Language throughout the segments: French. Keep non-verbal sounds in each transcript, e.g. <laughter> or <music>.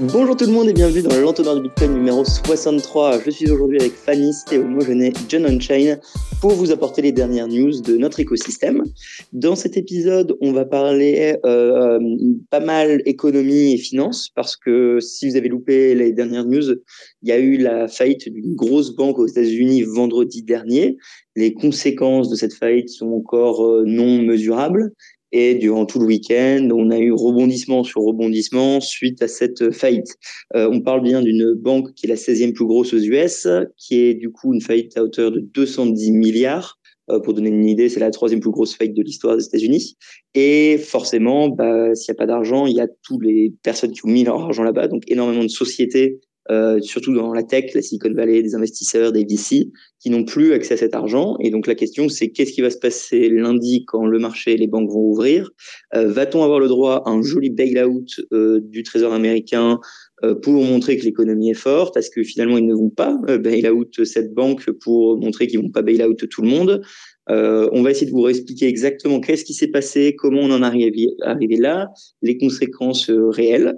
Bonjour tout le monde et bienvenue dans l'entonnoir du Bitcoin numéro 63. Je suis aujourd'hui avec Fanny, Théo Mogenet, John Onchain pour vous apporter les dernières news de notre écosystème. Dans cet épisode, on va parler euh, pas mal économie et finance parce que si vous avez loupé les dernières news, il y a eu la faillite d'une grosse banque aux États-Unis vendredi dernier. Les conséquences de cette faillite sont encore euh, non mesurables et durant tout le week-end, on a eu rebondissement sur rebondissement suite à cette faillite. Euh, on parle bien d'une banque qui est la 16e plus grosse aux US, qui est du coup une faillite à hauteur de 210 milliards. Euh, pour donner une idée, c'est la troisième plus grosse faillite de l'histoire des États-Unis. Et forcément, bah, s'il n'y a pas d'argent, il y a toutes les personnes qui ont mis leur argent là-bas, donc énormément de sociétés euh, surtout dans la tech, la Silicon Valley, des investisseurs, des VC, qui n'ont plus accès à cet argent. Et donc la question, c'est qu'est-ce qui va se passer lundi quand le marché et les banques vont ouvrir? Euh, Va-t-on avoir le droit à un joli bail-out euh, du Trésor américain euh, pour montrer que l'économie est forte? Parce que finalement, ils ne vont pas bail-out cette banque pour montrer qu'ils vont pas bail-out tout le monde. on va essayer de vous expliquer exactement qu'est-ce qui s'est passé, comment on en est arrivé là, les conséquences réelles.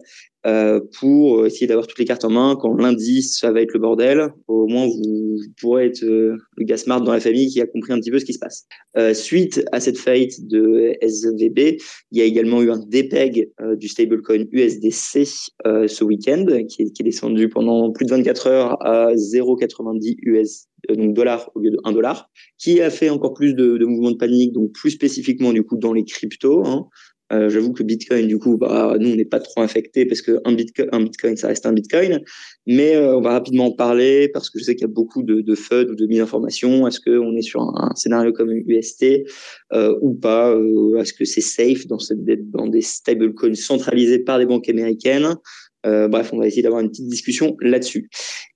Euh, pour essayer d'avoir toutes les cartes en main. Quand lundi, ça va être le bordel, au moins vous, pourrez être euh, le gars smart dans la famille qui a compris un petit peu ce qui se passe. Euh, suite à cette faillite de SVB, il y a également eu un dépeg du stablecoin USDC ce week-end, qui est, qui est descendu pendant plus de 24 heures à 0,90 US donc dollars au lieu de 1 dollar, qui a fait encore plus de, de mouvements de panique, donc plus spécifiquement du coup dans les cryptos. Hein. Euh, J'avoue que Bitcoin, du coup, bah, nous, on n'est pas trop infecté parce qu'un Bitcoin, un Bitcoin, ça reste un Bitcoin. Mais euh, on va rapidement en parler parce que je sais qu'il y a beaucoup de, de FUD ou de mille informations. Est-ce qu'on est sur un, scénario comme UST euh, ou pas euh, Est-ce que c'est safe dans, cette, dans des stablecoins centralisés par des banques américaines? Euh, bref, on va essayer d'avoir une petite discussion là-dessus.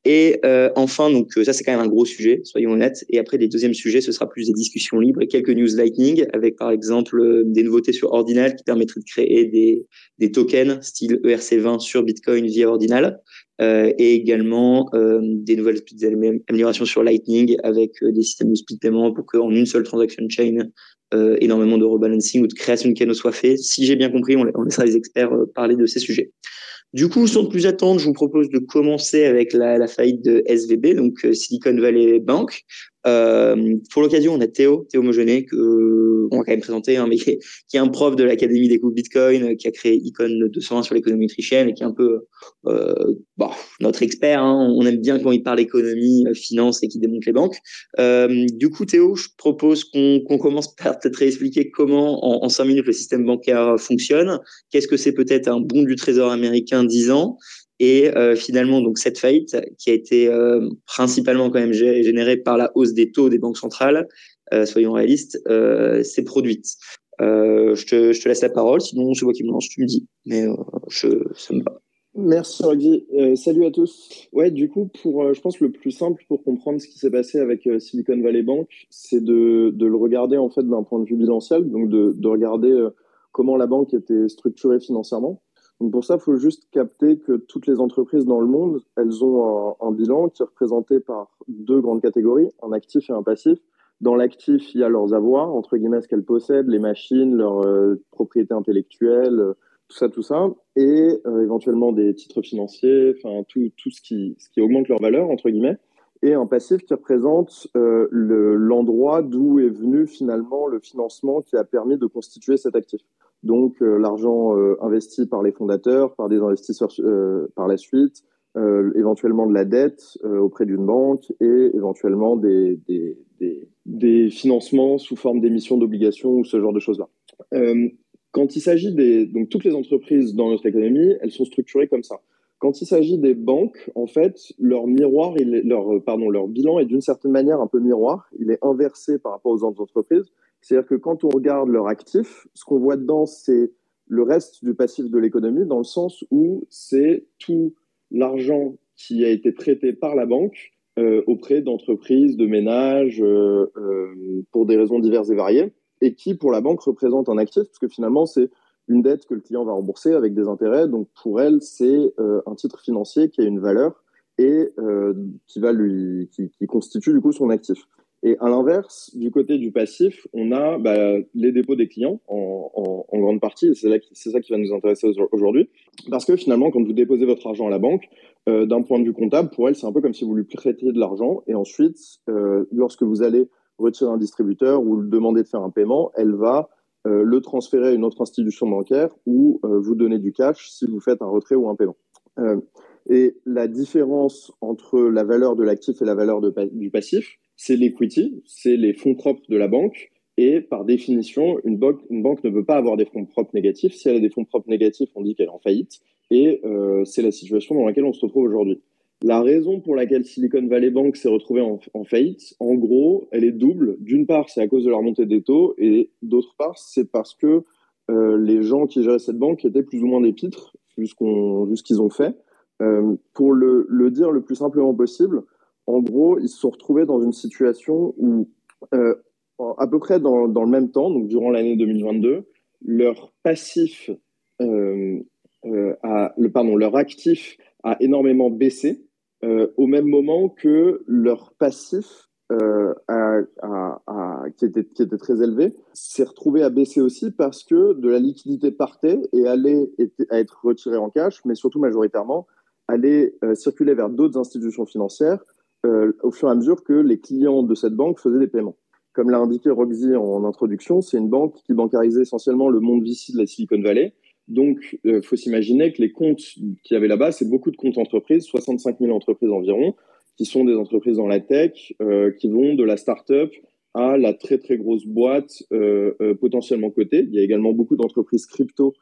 Et euh, enfin, donc euh, ça c'est quand même un gros sujet, soyons honnêtes. Et après, les deuxièmes sujets, ce sera plus des discussions libres et quelques news lightning, avec par exemple des nouveautés sur Ordinal qui permettraient de créer des, des tokens style ERC20 sur Bitcoin via Ordinal. Et également des nouvelles améliorations sur Lightning avec des systèmes de split paiement pour qu'en une seule transaction chain, énormément de rebalancing ou de création de canaux soit fait. Si j'ai bien compris, on laissera les experts parler de ces sujets. Du coup, sans plus attendre, je vous propose de commencer avec la, la faillite de SVB, donc euh, Silicon Valley Bank. Euh, pour l'occasion, on a Théo, Théo Mogenet, que on va quand même présenter, hein, mais qui est, un prof de l'Académie des coups Bitcoin, qui a créé Icon 201 sur l'économie autrichienne et qui est un peu euh, bah, notre expert. Hein. On aime bien quand il parle économie, euh, finance et qui démonte les banques. Euh, du coup, Théo, je propose qu'on commence par peut-être réexpliquer comment, en, en 5 minutes, le système bancaire fonctionne. Qu'est-ce que c'est peut-être un bon du Trésor américain 10 ans? Et euh, finalement, donc cette faillite qui a été euh, principalement quand même générée par la hausse des taux des banques centrales, euh, soyons réalistes, s'est produite. je, te, je laisse la parole, sinon c'est moi qui me lance, tu me dis. Mais je, ça me va. Merci Rudy. salut à tous. Ouais, du coup, pour, je pense le plus simple pour comprendre ce qui s'est passé avec Silicon Valley Bank, c'est de, le regarder en fait d'un point de vue bilanciel, donc de regarder comment la banque était structurée financièrement. Donc pour ça, il faut juste capter que toutes les entreprises dans le monde, elles ont un, bilan qui est représenté par deux grandes catégories, un actif et un passif. Dans l'actif, il y a leurs avoirs, entre guillemets, ce qu'elles possèdent, les machines, leurs euh, propriétés intellectuelles, euh, tout ça, tout ça, et euh, éventuellement des titres financiers, enfin tout, ce qui augmente leur valeur, entre guillemets, et un passif qui représente l'endroit d'où est venu finalement le financement qui a permis de constituer cet actif donc euh, l'argent euh, investi par les fondateurs, par des investisseurs euh, par la suite, éventuellement de la dette auprès d'une banque et éventuellement des, des, des, financements sous forme d'émissions d'obligations ou ce genre de choses-là. quand il s'agit des donc toutes les entreprises dans notre économie, elles sont structurées comme ça. Quand il s'agit des banques, en fait, leur miroir, il leur pardon, leur bilan est d'une certaine manière un peu miroir. Il est inversé par rapport aux autres entreprises. C'est-à-dire que quand on regarde leur actif, ce qu'on voit dedans, c'est le reste du passif de l'économie, dans le sens où c'est tout l'argent qui a été prêté par la banque euh, auprès d'entreprises, de ménages, euh, euh, pour des raisons diverses et variées, et qui, pour la banque, représente un actif, parce que finalement, c'est une dette que le client va rembourser avec des intérêts. Donc, pour elle, c'est un titre financier qui a une valeur et qui, qui, constitue du coup son actif. Et à l'inverse, du côté du passif, on a bah, les dépôts des clients en, grande partie, et c'est ça qui va nous intéresser aujourd'hui. Parce que finalement, quand vous déposez votre argent à la banque, euh, d'un point de vue comptable, pour elle, c'est un peu comme si vous lui prêtiez de l'argent, et ensuite, euh, lorsque vous allez retirer un distributeur ou lui demander de faire un paiement, elle va euh, le transférer à une autre institution bancaire ou vous donner du cash si vous faites un retrait ou un paiement. et la différence entre la valeur de l'actif et la valeur du passif, c'est l'equity, c'est les fonds propres de la banque. Et par définition, une, banque, ne peut pas avoir des fonds propres négatifs. Si elle a des fonds propres négatifs, on dit qu'elle est en faillite. Et euh, c'est la situation dans laquelle on se retrouve aujourd'hui. La raison pour laquelle Silicon Valley Bank s'est retrouvée en, faillite, en gros, elle est double. D'une part, c'est à cause de la remontée des taux, et d'autre part, c'est parce que euh, les gens qui géraient cette banque étaient plus ou moins des pitres, vu ce qu'ils ont fait. Euh, pour le, dire le plus simplement possible, en gros, ils se sont retrouvés dans une situation où, euh, à peu près dans, le même temps, donc durant l'année 2022, leur passif, euh, euh, le, pardon, leur actif a énormément baissé, au même moment que leur passif, qui, était, qui, était, très élevé, s'est retrouvé à baisser aussi parce que de la liquidité partait et allait à être retirée en cash, mais surtout majoritairement allait circuler vers d'autres institutions financières euh, au fur et à mesure que les clients de cette banque faisaient des paiements. Comme l'a indiqué Roxy en introduction, c'est une banque qui bancarisait essentiellement le monde VC de la Silicon Valley. Donc, il euh, faut s'imaginer que les comptes qu'il y avait là-bas, c'est beaucoup de comptes entreprises, 65 000 entreprises environ, qui sont des entreprises dans la tech, euh, qui vont de la start-up à la très très grosse boîte potentiellement cotée. Il y a également beaucoup d'entreprises crypto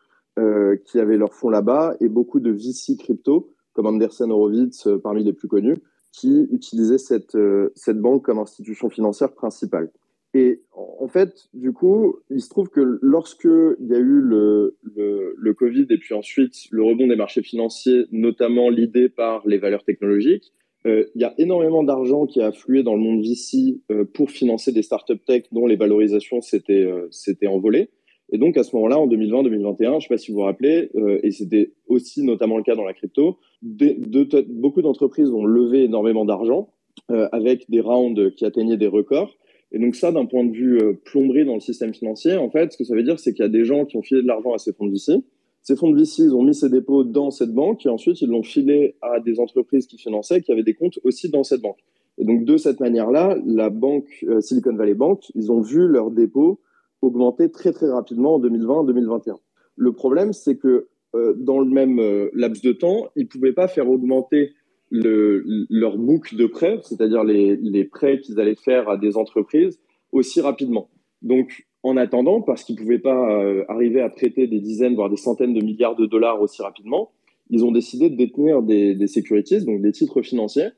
qui avaient leurs fonds là-bas et beaucoup de VC crypto, comme Anderson Horowitz parmi les plus connus, qui utilisait cette, euh, cette banque comme institution financière principale. Et en fait, du coup, il se trouve que lorsque il y a eu le, le, Covid et puis ensuite le rebond des marchés financiers, notamment l'idée par les valeurs technologiques, euh, il y a énormément d'argent qui a afflué dans le monde VC euh, pour financer des startups tech dont les valorisations s'étaient envolées. Et donc à ce moment-là, en 2020-2021, je ne sais pas si vous vous rappelez, euh, et c'était aussi notamment le cas dans la crypto, beaucoup d'entreprises ont levé énormément d'argent euh, avec des rounds qui atteignaient des records. Et donc ça, d'un point de vue euh, plomberie dans le système financier, en fait, ce que ça veut dire, c'est qu'il y a des gens qui ont filé de l'argent à ces fonds de VC. Ces fonds de VC, ils ont mis ces dépôts dans cette banque et ensuite ils l'ont filé à des entreprises qui finançaient, qui avaient des comptes aussi dans cette banque. Et donc de cette manière-là, la banque Silicon Valley Bank, ils ont vu leurs dépôts augmenté très très rapidement en 2020-2021. Le problème, c'est que euh, dans le même euh, laps de temps, ils ne pouvaient pas faire augmenter le, leur boucle de prêts, c'est-à-dire les, les prêts qu'ils allaient faire à des entreprises, aussi rapidement. Donc, en attendant, parce qu'ils ne pouvaient pas euh, arriver à prêter des dizaines, voire des centaines de milliards de dollars aussi rapidement, ils ont décidé de détenir des, des securities, donc des titres financiers,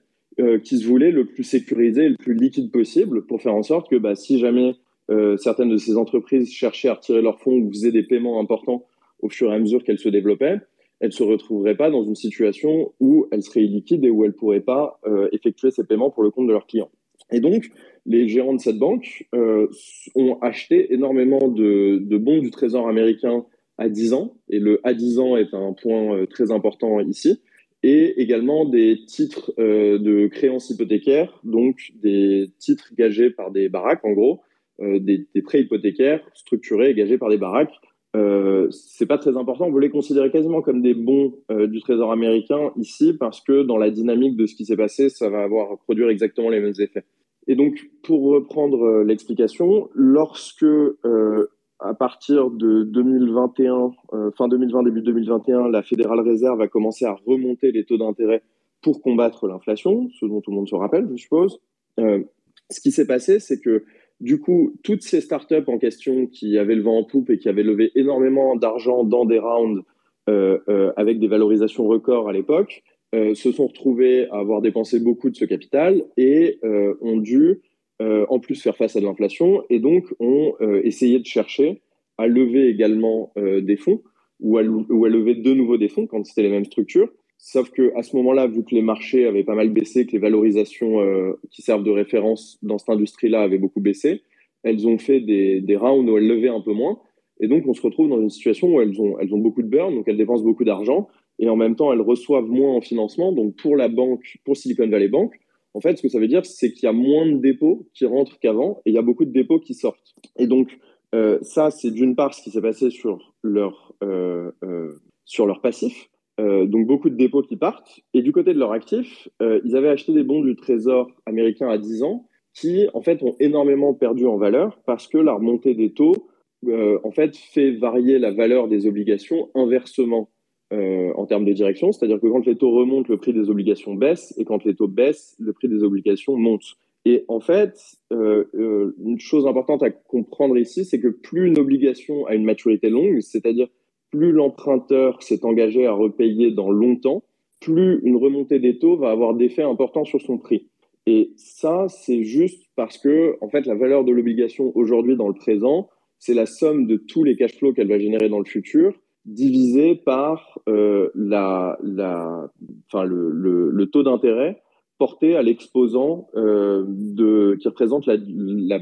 qui se voulaient le plus sécurisé et le plus liquide possible pour faire en sorte que bah, si jamais euh, certaines de ces entreprises cherchaient à retirer leurs fonds ou faisaient des paiements importants au fur et à mesure qu'elles se développaient, elles ne se retrouveraient pas dans une situation où elles seraient illiquides et où elles ne pourraient pas euh, effectuer ces paiements pour le compte de leurs clients. Et donc, les gérants de cette banque euh, ont acheté énormément de, de, bons du Trésor américain à 10 ans, et le à 10 ans est un point très important ici, et également des titres de créances hypothécaires, donc des titres gagés par des baraques en gros, euh, des, prêts hypothécaires structurés gagés par des baraques. Euh, c'est pas très important. On veut les considérer quasiment comme des bons euh, du Trésor américain ici parce que dans la dynamique de ce qui s'est passé, ça va avoir produire exactement les mêmes effets. Et donc, pour reprendre euh, l'explication, lorsque à partir de 2021, fin 2020, début 2021, la Fédérale Réserve a commencé à remonter les taux d'intérêt pour combattre l'inflation, ce dont tout le monde se rappelle, je suppose. ce qui s'est passé, c'est que du coup, toutes ces startups en question qui avaient le vent en poupe et qui avaient levé énormément d'argent dans des rounds euh, euh, avec des valorisations records à l'époque, euh, se sont retrouvées à avoir dépensé beaucoup de ce capital et ont dû en plus faire face à de l'inflation et donc ont essayé de chercher à lever également des fonds ou à, ou à lever de nouveau des fonds quand c'était les mêmes structures Sauf que à ce moment-là, vu que les marchés avaient pas mal baissé, que les valorisations euh, qui servent de référence dans cette industrie-là avaient beaucoup baissé, elles ont fait des, des rounds où elles levaient un peu moins. Et donc, on se retrouve dans une situation où elles ont, elles ont beaucoup de burn, donc elles dépensent beaucoup d'argent, et en même temps, elles reçoivent moins en financement. Donc, pour la banque, pour Silicon Valley Bank, en fait, ce que ça veut dire, c'est qu'il y a moins de dépôts qui rentrent qu'avant et il y a beaucoup de dépôts qui sortent. Et donc, euh, ça, c'est d'une part ce qui s'est passé sur leur, euh, euh, sur leur passif. Donc, beaucoup de dépôts qui partent. Et du côté de leur actif, ils avaient acheté des bons du Trésor américain à 10 ans qui, en fait, ont énormément perdu en valeur parce que la remontée des taux, en fait, fait varier la valeur des obligations inversement euh, en termes de direction, c'est-à-dire que quand les taux remontent, le prix des obligations baisse, et quand les taux baissent, le prix des obligations monte. Et en fait, euh, euh, une chose importante à comprendre ici, c'est que plus une obligation a une maturité longue, c'est-à-dire plus l'emprunteur s'est engagé à repayer dans longtemps, plus une remontée des taux va avoir d'effets importants sur son prix. Et ça, c'est juste parce que, en fait, la valeur de l'obligation aujourd'hui dans le présent, c'est la somme de tous les cash flows qu'elle va générer dans le futur divisé par euh, la, enfin, le, taux d'intérêt porté à l'exposant euh, qui représente la, la,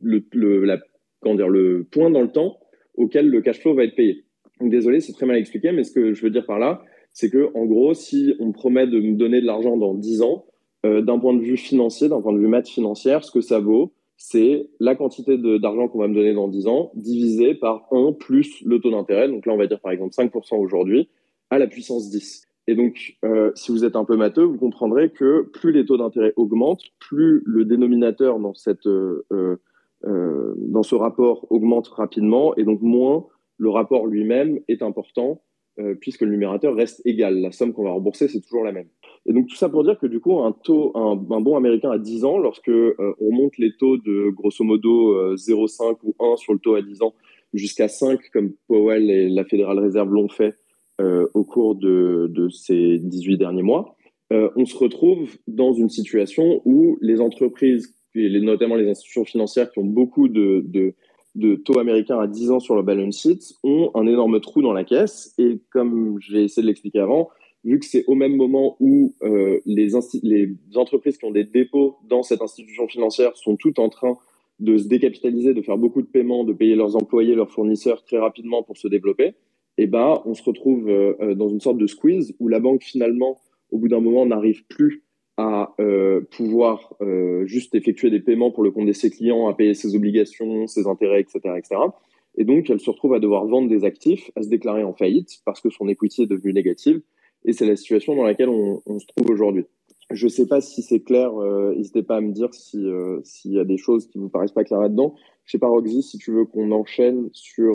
le, la, dire, le point dans le temps auquel le cash flow va être payé. Donc, désolé, c'est très mal expliqué, mais ce que je veux dire par là, c'est que en gros, si on promet de me donner de l'argent dans 10 ans, euh, d'un point de vue financier, d'un point de vue maths financière, ce que ça vaut, c'est la quantité d'argent qu'on va me donner dans 10 ans divisé par 1 plus le taux d'intérêt. Donc là, on va dire par exemple 5% aujourd'hui à la puissance 10. Et donc, euh, si vous êtes un peu matheux, vous comprendrez que plus les taux d'intérêt augmentent, plus le dénominateur dans, cette, euh, euh, dans ce rapport augmente rapidement, et donc moins le rapport lui-même est important, puisque le numérateur reste égal. La somme qu'on va rembourser, c'est toujours la même. Et donc tout ça pour dire que du coup, un taux, un, bon américain à 10 ans, lorsque euh, on monte les taux de grosso modo 0,5 euh, ou 1 sur le taux à 10 ans jusqu'à 5, comme Powell et la Fédérale Réserve l'ont fait euh, au cours de, de, ces 18 derniers mois, on se retrouve dans une situation où les entreprises, et notamment les institutions financières qui ont beaucoup de, de taux américains à 10 ans sur le balance sheet, ont un énorme trou dans la caisse. Et comme j'ai essayé de l'expliquer avant, vu que c'est au même moment où euh, les, entreprises qui ont des dépôts dans cette institution financière sont toutes en train de se décapitaliser, de faire beaucoup de paiements, de payer leurs employés, leurs fournisseurs très rapidement pour se développer, eh ben, on se retrouve euh, euh, dans une sorte de squeeze où la banque finalement, au bout d'un moment, n'arrive plus à euh, pouvoir euh, juste effectuer des paiements pour le compte de ses clients, à payer ses obligations, ses intérêts, etc., etc. Et donc, elle se retrouve à devoir vendre des actifs, à se déclarer en faillite parce que son equity est devenu négative et c'est la situation dans laquelle on, on se trouve aujourd'hui. Je ne sais pas si c'est clair, euh, n'hésitez pas à me dire euh, s'il y a des choses qui vous paraissent pas claires là-dedans. Je sais pas, Roxy, si tu veux qu'on enchaîne sur...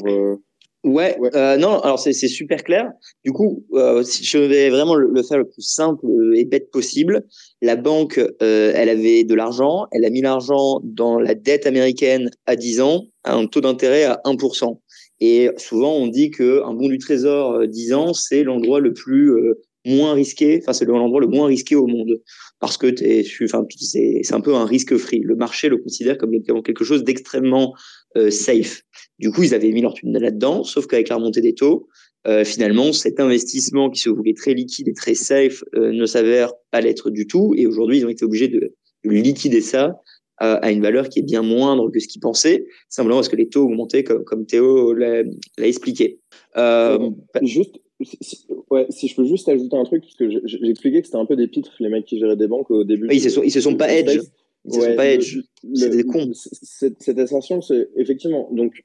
Ouais, ouais. Euh, non, alors c'est, super clair. Du coup, euh, si je vais vraiment le, le, faire le plus simple et bête possible, la banque, euh, elle avait de l'argent, elle a mis l'argent dans la dette américaine à 10 ans, à un taux d'intérêt à 1%. Et souvent, on dit que un bon du trésor 10 euh, ans, c'est l'endroit le plus euh, moins risqué, enfin c'est l'endroit le moins risqué au monde parce que es, enfin c'est un peu un risque free. Le marché le considère comme quelque chose d'extrêmement euh, safe. Du coup, ils avaient mis leur thune là-dedans, sauf qu'avec la remontée des taux, euh, finalement, cet investissement qui se voulait très liquide et très safe euh, ne s'avère pas l'être du tout. Et aujourd'hui, ils ont été obligés de, de liquider ça à une valeur qui est bien moindre que ce qu'ils pensaient, simplement parce que les taux augmentaient comme, comme Théo l'a expliqué. Euh, juste, si, ouais, si je peux juste ajouter un truc, parce que j'ai expliqué que c'était un peu des pitres, les mecs qui géraient des banques au début. ils, ne se sont, ils se sont pas edge. Ils se sont pas edge. C'est des cons. Cette, cette ascension, c'est effectivement. Donc,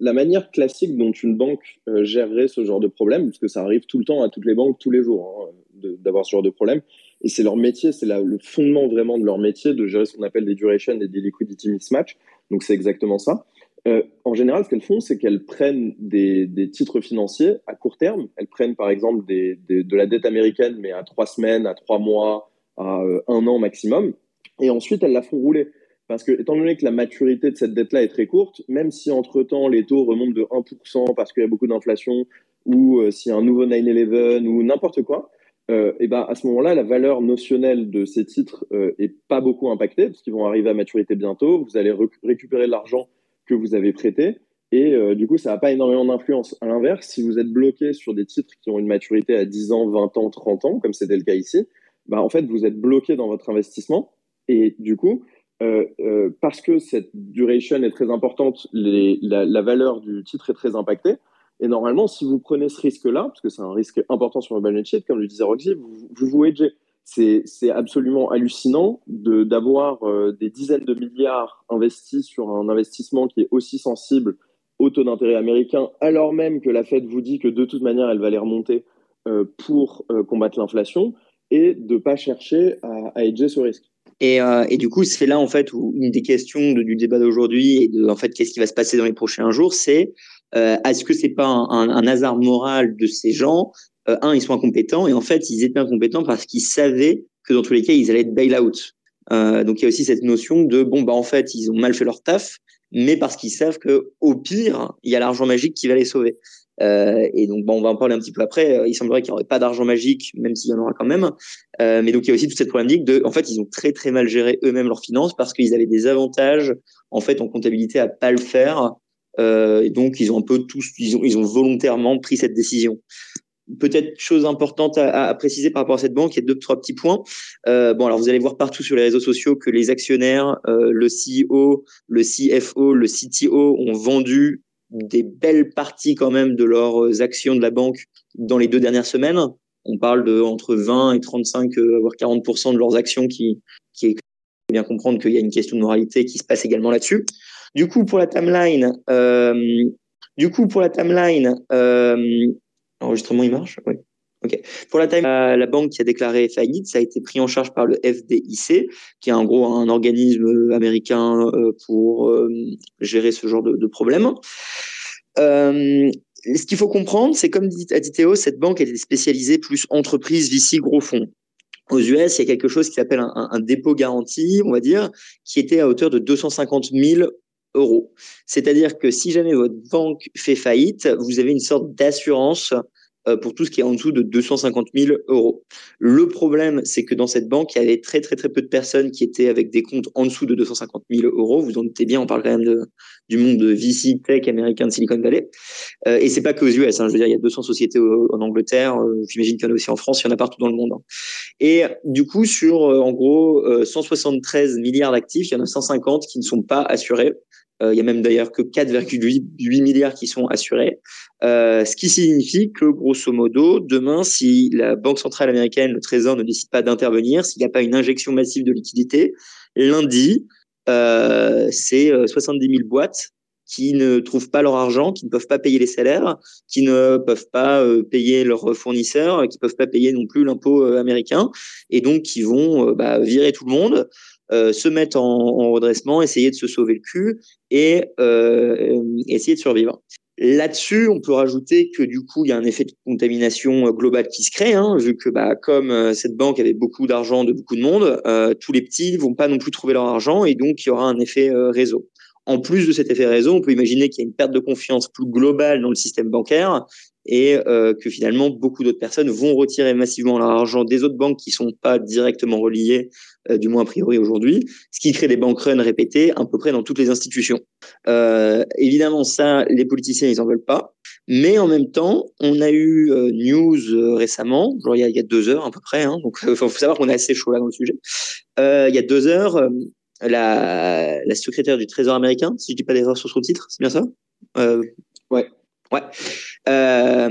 la manière classique dont une banque euh, gérerait ce genre de problème, parce que ça arrive tout le temps à toutes les banques, tous les jours, hein, d'avoir ce genre de problème, et c'est leur métier, c'est le fondement vraiment de leur métier de gérer ce qu'on appelle des durations et des liquidity mismatch. Donc c'est exactement ça. Euh, en général, ce qu'elles font, c'est qu'elles prennent des, titres financiers à court terme. Elles prennent par exemple de la dette américaine, mais à trois semaines, à trois mois, à euh, un an maximum. Et ensuite, elles la font rouler. Parce que, étant donné que la maturité de cette dette-là est très courte, même si entre-temps les taux remontent de 1% parce qu'il y a beaucoup d'inflation, ou euh, s'il y a un nouveau 9-11, ou n'importe quoi, et ben à ce moment-là, la valeur notionnelle de ces titres euh, pas beaucoup impactée parce qu'ils vont arriver à maturité bientôt. Vous allez récupérer l'argent que vous avez prêté et euh, du coup, ça n'a pas énormément d'influence. À l'inverse, si vous êtes bloqué sur des titres qui ont une maturité à 10 ans, 20 ans, 30 ans, comme c'était le cas ici, ben, en fait, vous êtes bloqué dans votre investissement et du coup, euh, euh, parce que cette duration est très importante, la valeur du titre est très impactée. Et normalement, si vous prenez ce risque-là, parce que c'est un risque important sur le balance sheet, comme le disait Roxy, vous vous, vous hedgez. C'est absolument hallucinant d'avoir des dizaines de milliards investis sur un investissement qui est aussi sensible au taux d'intérêt américain, alors même que la Fed vous dit que de toute manière, elle va les remonter pour combattre l'inflation, et de ne pas chercher à, à hedger ce risque. Et, euh, du coup, c'est là en fait où une des questions du débat d'aujourd'hui et de en fait qu'est-ce qui va se passer dans les prochains jours, c'est euh, est-ce que c'est pas un, hasard moral de ces gens euh, Un, ils sont incompétents et en fait, ils étaient incompétents parce qu'ils savaient que dans tous les cas, ils allaient être bail-out. Euh, donc il y a aussi cette notion de bon bah en fait, ils ont mal fait leur taf, mais parce qu'ils savent que au pire, il y a l'argent magique qui va les sauver. Euh, et donc, bon, on va en parler un petit peu après. Euh, il semblerait qu'il n'y aurait pas d'argent magique, même s'il y en aura quand même. Euh, mais donc, il y a aussi toute cette problématique de, en fait, ils ont très très mal géré eux-mêmes leurs finances parce qu'ils avaient des avantages en fait en comptabilité à pas le faire. Euh, et donc, ils ont un peu tous, ils ont, ils ont volontairement pris cette décision. Peut-être chose importante à, à, préciser par rapport à cette banque, il y a deux trois petits points. Euh, bon, alors vous allez voir partout sur les réseaux sociaux que les actionnaires, euh, le CEO, le CFO, le CTO ont vendu des belles parties quand même de leurs actions de la banque dans les deux dernières semaines. On parle de entre 20 et 35, euh, voire 40% de leurs actions qui, qui est bien comprendre qu'il y a une question de moralité qui se passe également là-dessus. Du coup, pour la timeline, euh, du coup, pour la timeline, euh, l'enregistrement il marche, oui. Ok. Pour la time, la banque qui a déclaré faillite, ça a été pris en charge par le FDIC, qui est en gros un organisme américain euh, pour euh, gérer ce genre de, problème. Euh, ce qu'il faut comprendre, c'est comme dit Théo, cette banque était spécialisée plus entreprise, VC, gros fonds. Aux US, il y a quelque chose qui s'appelle un, un, dépôt garanti, on va dire, qui était à hauteur de 250 000 C'est-à-dire que si jamais votre banque fait faillite, vous avez une sorte d'assurance euh, pour tout ce qui est en dessous de 250 000 euros. Le problème, c'est que dans cette banque, il y avait très très très peu de personnes qui étaient avec des comptes en dessous de 250 000 euros. Vous en doutez bien, on parle quand même de, du monde de VC tech américain de Silicon Valley. Euh, et c'est pas que aux US. Hein, je veux dire, il y a 200 sociétés en Angleterre. Euh, J'imagine qu'il y en a aussi en France. Il y en a partout dans le monde. Hein. Et du coup, sur euh, en gros 173 milliards d'actifs, il y en a 150 qui ne sont pas assurés. Euh, il y a même d'ailleurs que 4,8 milliards qui sont assurés, euh, ce qui signifie que grosso modo, demain, si la Banque centrale américaine, le Trésor ne décide pas d'intervenir, s'il n'y a pas une injection massive de liquidité, lundi, euh, c'est 70 000 boîtes qui ne trouvent pas leur argent, qui ne peuvent pas payer les salaires, qui ne peuvent pas payer leurs fournisseurs, qui ne peuvent pas payer non plus l'impôt américain, et donc qui vont bah, virer tout le monde. Euh, se mettre en, en, redressement, essayer de se sauver le cul et euh, essayer de survivre. Là-dessus, on peut rajouter que du coup, il y a un effet de contamination euh, globale qui se crée, hein, vu que bah, comme cette banque avait beaucoup d'argent de beaucoup de monde, tous les petits vont pas non plus trouver leur argent et donc il y aura un effet réseau. En plus de cet effet réseau, on peut imaginer qu'il y a une perte de confiance plus globale dans le système bancaire et euh, que finalement beaucoup d'autres personnes vont retirer massivement leur argent des autres banques qui sont pas directement reliées, euh, du moins a priori aujourd'hui, ce qui crée des bank runs répétés à peu près dans toutes les institutions. Euh, évidemment, ça, les politiciens, ils en veulent pas. Mais en même temps, on a eu news récemment, il y, a, deux heures à peu près, hein, donc il <laughs> faut savoir qu'on est assez chaud là dans le sujet. il y a deux heures, la, secrétaire du Trésor américain, si je dis pas d'erreur sur son titre, c'est bien ça? Ouais. Ouais. Euh,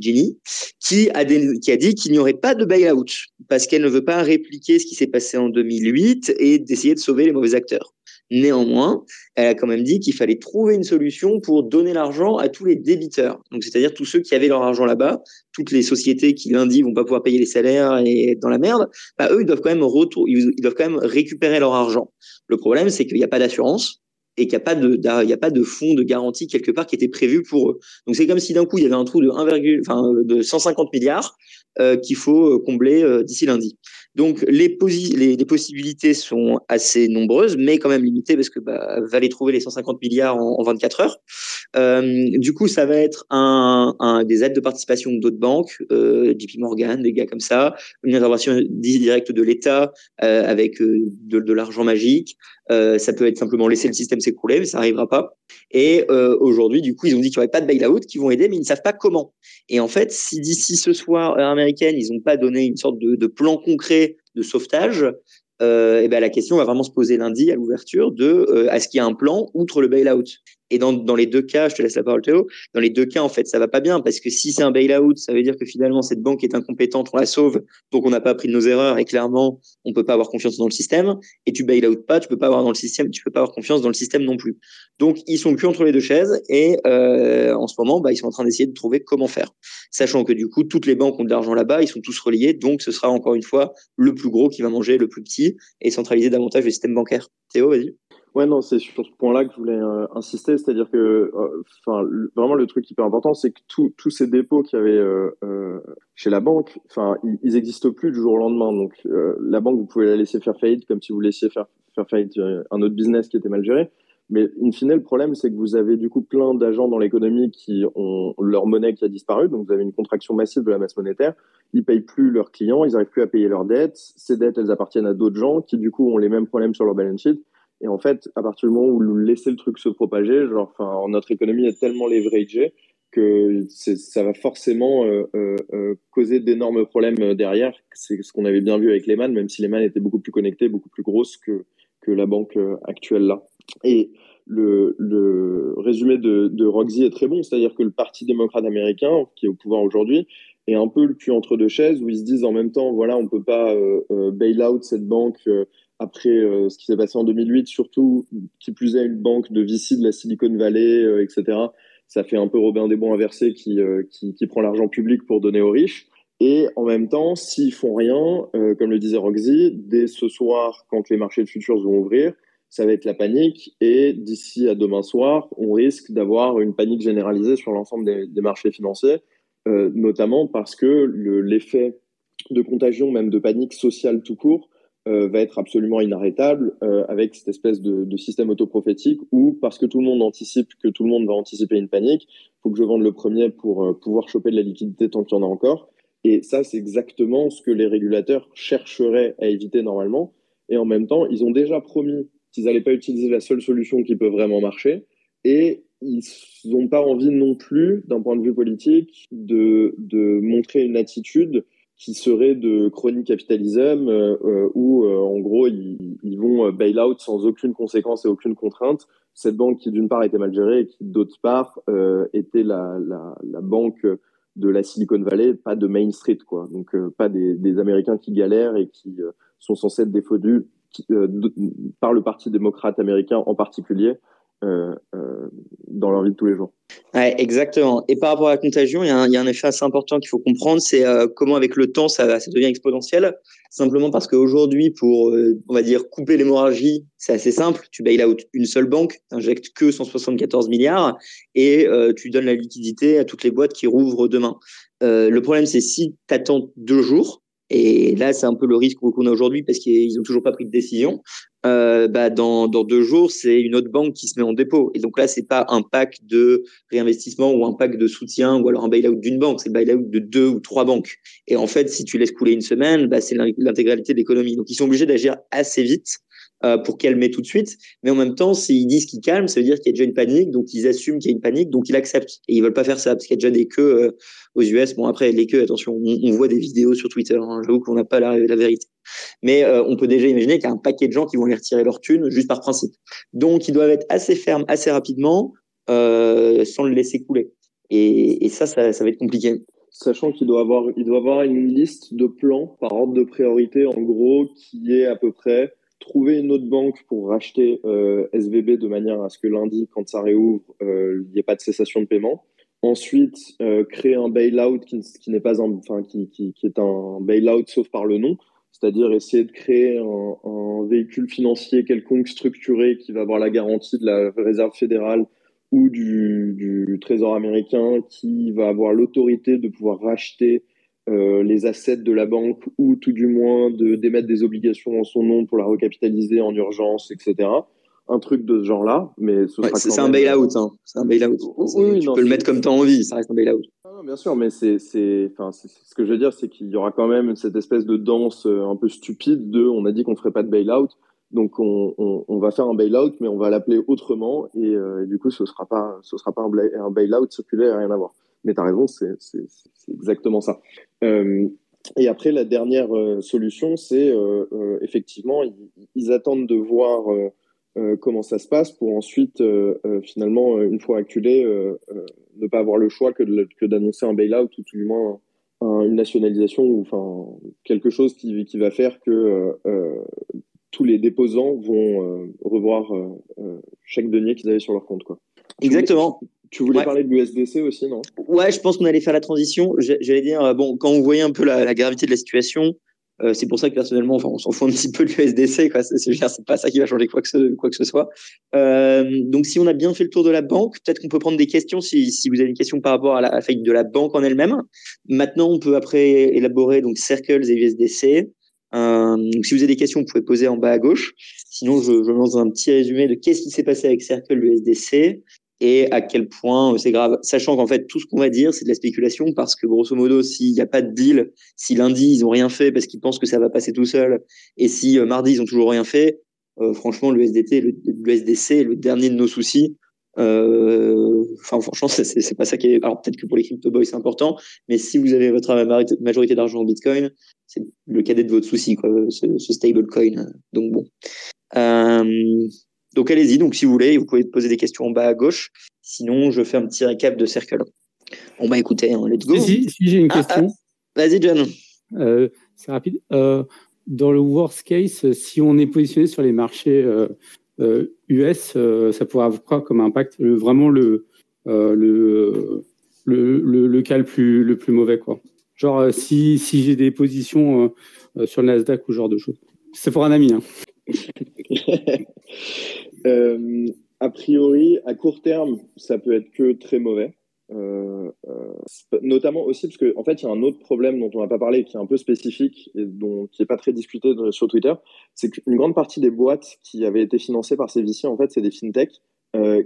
Jenny, qui a, dit qu'il n'y aurait pas de bail-out parce qu'elle ne veut pas répliquer ce qui s'est passé en 2008 et d'essayer de sauver les mauvais acteurs. Néanmoins, elle a quand même dit qu'il fallait trouver une solution pour donner l'argent à tous les débiteurs. Donc, c'est-à-dire tous ceux qui avaient leur argent là-bas, toutes les sociétés qui lundi vont pas pouvoir payer les salaires et être dans la merde, bah, eux, ils doivent quand même retour, ils doivent quand même récupérer leur argent. Le problème, c'est qu'il n'y a pas d'assurance et qu'il n'y a pas de, a pas de fonds de garantie quelque part qui était prévu pour eux. Donc c'est comme si d'un coup il y avait un trou de 1, enfin de 150 milliards euh, qu'il faut euh, combler euh, d'ici lundi. Donc les, possibilités sont assez nombreuses, mais quand même limitées parce que bah, va les trouver les 150 milliards en, en 24 heures. Euh, du coup, ça va être des aides de participation d'autres banques, euh, JP Morgan, des gars comme ça, une intervention directe de l'État euh, avec de, l'argent magique. Euh, ça peut être simplement laisser le système s'écrouler, mais ça n'arrivera pas. Et euh, aujourd'hui, du coup, ils ont dit qu'il n'y aurait pas de bail-out, qui vont aider, mais ils ne savent pas comment. Et en fait, si d'ici ce soir, américaine, ils n'ont pas donné une sorte de, plan concret de sauvetage, euh, et ben la question va vraiment se poser lundi à l'ouverture de euh, est-ce qu'il y a un plan outre le bail-out? Et dans, dans les deux cas, je te laisse la parole Théo, dans les deux cas, en fait, ça va pas bien parce que si c'est un bail-out, ça veut dire que finalement, cette banque est incompétente, on la sauve, donc on n'a pas appris de nos erreurs et clairement, on peut pas avoir confiance dans le système. Et tu bail-out pas, tu peux pas avoir dans le système, tu peux pas avoir confiance dans le système non plus. Donc, ils sont plus entre les deux chaises et euh, en ce moment, bah, ils sont en train d'essayer de trouver comment faire. Sachant que du coup, toutes les banques ont de l'argent là-bas, ils sont tous reliés, donc ce sera encore une fois le plus gros qui va manger le plus petit et centraliser davantage le système bancaire. Théo, vas-y. Ouais, non, c'est sur ce point-là que je voulais euh, insister, c'est-à-dire que, euh, enfin, vraiment le truc hyper important, c'est que tous ces dépôts qu'il y avait euh, chez la banque, enfin, ils n'existent plus du jour au lendemain. Donc, la banque, vous pouvez la laisser faire faillite comme si vous laissiez faire, faire faillite un autre business qui était mal géré. Mais in fine, le problème, c'est que vous avez du coup plein d'agents dans l'économie qui ont leur monnaie qui a disparu. Donc, vous avez une contraction massive de la masse monétaire. Ils payent plus leurs clients, ils n'arrivent plus à payer leurs dettes. Ces dettes, elles appartiennent à d'autres gens qui du coup ont les mêmes problèmes sur leur balance sheet. Et en fait, à partir du moment où vous laissez le truc se propager, genre, enfin, notre économie est tellement leveragée que ça va forcément euh, euh, euh, causer d'énormes problèmes derrière. C'est ce qu'on avait bien vu avec Lehman, même si Lehman était beaucoup plus connecté, beaucoup plus grosse que, que la banque actuelle là. Et le, le résumé de, de Roxy est très bon, c'est-à-dire que le Parti démocrate américain, qui est au pouvoir aujourd'hui, est un peu le cul entre deux chaises, où ils se disent en même temps, voilà, on peut pas bail out cette banque après euh, ce qui s'est passé en 2008, surtout qui plus est une banque de VC de la Silicon Valley, euh, etc. Ça fait un peu Robin des Bons inversé qui, euh, qui, qui, prend l'argent public pour donner aux riches. Et en même temps, s'ils font rien, comme le disait Roxy, dès ce soir, quand les marchés de futurs vont ouvrir, ça va être la panique. Et d'ici à demain soir, on risque d'avoir une panique généralisée sur l'ensemble des, marchés financiers, notamment parce que l'effet de contagion, même de panique sociale tout court, euh, va être absolument inarrêtable euh, avec cette espèce de, de, système autoprophétique où, parce que tout le monde anticipe que tout le monde va anticiper une panique, faut que je vende le premier pour euh, pouvoir choper de la liquidité tant qu'il y en a encore. Et ça, c'est exactement ce que les régulateurs chercheraient à éviter normalement. Et en même temps, ils ont déjà promis qu'ils n'allaient pas utiliser la seule solution qui peut vraiment marcher. Et ils n'ont pas envie non plus, d'un point de vue politique, de, de montrer une attitude qui serait de chronique capitalisme euh, euh, où euh, en gros ils, ils vont bail out sans aucune conséquence et aucune contrainte. Cette banque qui d'une part était mal gérée et qui d'autre part était la, la, la, banque de la Silicon Valley pas de Main Street quoi. Donc pas des, des, Américains qui galèrent et qui sont censés être défendus par le Parti démocrate américain en particulier. euh, euh, dans leur vie de tous les jours. Exactement. Et par rapport à la contagion, il y a un, effet assez important qu'il faut comprendre, c'est euh, comment avec le temps ça, devient exponentiel. Simplement parce qu'aujourd'hui, pour on va dire couper l'hémorragie, c'est assez simple. Tu bail out une seule banque, injectes que 174 milliards et tu donnes la liquidité à toutes les boîtes qui rouvrent demain. le problème, c'est si tu attends deux jours, et là, c'est un peu le risque qu'on a aujourd'hui parce qu'ils n'ont toujours pas pris de décision. Euh, bah dans, dans deux jours, c'est une autre banque qui se met en dépôt. Et donc là, c'est pas un pack de réinvestissement ou un pack de soutien ou alors un bail-out d'une banque, c'est le bail-out de deux ou trois banques. Et en fait, si tu laisses couler une semaine, bah, c'est l'intégralité de l'économie. Donc ils sont obligés d'agir assez vite euh, pour calmer tout de suite. Mais en même temps, s'ils disent qu'ils calment, ça veut dire qu'il y a déjà une panique, donc ils assument qu'il y a une panique, donc ils acceptent. Et ils veulent pas faire ça, parce qu'il y a déjà des queues euh, aux US. Bon, après, les queues, attention, on, voit des vidéos sur Twitter, hein, j'avoue qu'on n'a pas la, vérité. Mais euh, on peut déjà imaginer qu'il y a un paquet de gens qui vont les retirer leur thune juste par principe. Donc, ils doivent être assez fermes, assez rapidement, sans le laisser couler. Et, ça, ça, ça va être compliqué sachant qu'il doit doit avoir une liste de plans par ordre de priorité, en gros, qui est à peu près trouver une autre banque pour racheter euh, SVB de manière à ce que lundi, quand ça réouvre, euh, il n'y ait pas de cessation de paiement. Ensuite, euh, créer un bail-out qui, qui n'est pas un, enfin, qui, est un bail-out sauf par le nom, c'est-à-dire essayer de créer un, véhicule financier quelconque structuré qui va avoir la garantie de la réserve fédérale ou du Trésor américain qui va avoir l'autorité de pouvoir racheter euh, les assets de la banque ou tout du moins de d'émettre des obligations en son nom pour la recapitaliser en urgence, etc. Un truc de ce genre-là, mais ce ouais, c'est un bail-out. Hein. C'est un bail-out. Oui, tu peux le mettre comme tu as envie, ça reste un bail-out. Ah, bien sûr, mais c'est, c'est, enfin, c'est, ce que je veux dire, c'est qu'il y aura quand même cette espèce de danse euh, un peu stupide de, on a dit qu'on ferait pas de bail-out, donc on, on, on, va faire un bail-out, mais on va l'appeler autrement, et, euh, et, du coup, ce sera pas, ce sera pas un, un bail-out circulaire, rien à voir. Mais tu as raison, c'est exactement ça. Euh, et après, la dernière euh, solution, c'est euh, effectivement, ils, attendent de voir comment ça se passe pour ensuite, finalement, une fois acculé, ne pas avoir le choix que, d'annoncer un bail-out ou tout du moins une nationalisation ou enfin quelque chose qui, qui va faire que tous les déposants vont revoir chaque denier qu'ils avaient sur leur compte. Quoi. Exactement. Tu voulais parler de l'USDC aussi, non? Ouais, je pense qu'on allait faire la transition. J'allais dire, euh, bon, quand on voyait un peu la, gravité de la situation, euh, c'est pour ça que personnellement, enfin, on s'en fout un petit peu de l'USDC. C'est pas ça qui va changer quoi que ce, quoi que ce soit. Euh, donc, si on a bien fait le tour de la banque, peut-être qu'on peut prendre des questions si, si vous avez une question par rapport à la, faillite de la banque en elle-même. Maintenant, on peut après élaborer donc Circles et USDC. Euh, donc si vous avez des questions, vous pouvez poser en bas à gauche. Sinon, je, je lance un petit résumé de qu'est-ce qui s'est passé avec Circle, l'USDC, et à quel point euh, c'est grave. Sachant qu'en fait, tout ce qu'on va dire, c'est de la spéculation parce que grosso modo, s'il n'y a pas de deal, si lundi, ils ont rien fait parce qu'ils pensent que ça va passer tout seul, et si euh, mardi, ils ont toujours rien fait, euh, franchement, le SDT, le, le, SDC est le dernier de nos soucis. Euh, enfin, franchement, c'est pas ça qui est. Alors, peut-être que pour les crypto boys, c'est important, mais si vous avez votre majorité d'argent en Bitcoin, c'est le cadet de votre souci, quoi, ce, ce stablecoin. Donc, bon. Donc allez-y, donc si vous voulez, vous pouvez poser des questions en bas à gauche. Sinon, je fais un petit récap de Circle. On va écouter, hein, let's go. Si, si, j'ai une ah, question. Ah, vas-y, John. Euh, c'est rapide. Euh, dans le worst case, si on est positionné sur les marchés US, euh, ça pourrait avoir quoi comme impact? Vraiment le, le, le, le, cas le plus, le plus mauvais, quoi. Genre, si, si j'ai des positions sur le Nasdaq ou ce genre de choses. C'est pour un ami. Hein. <laughs> Euh, a priori, à court terme, ça peut être que très mauvais. Euh, euh, notamment aussi parce qu'en en fait, il y a un autre problème dont on n'a pas parlé, qui est un peu spécifique et qui n'est pas très discuté sur Twitter, c'est qu'une grande partie des boîtes qui avaient été financées par ces VC, en fait, c'est des fintechs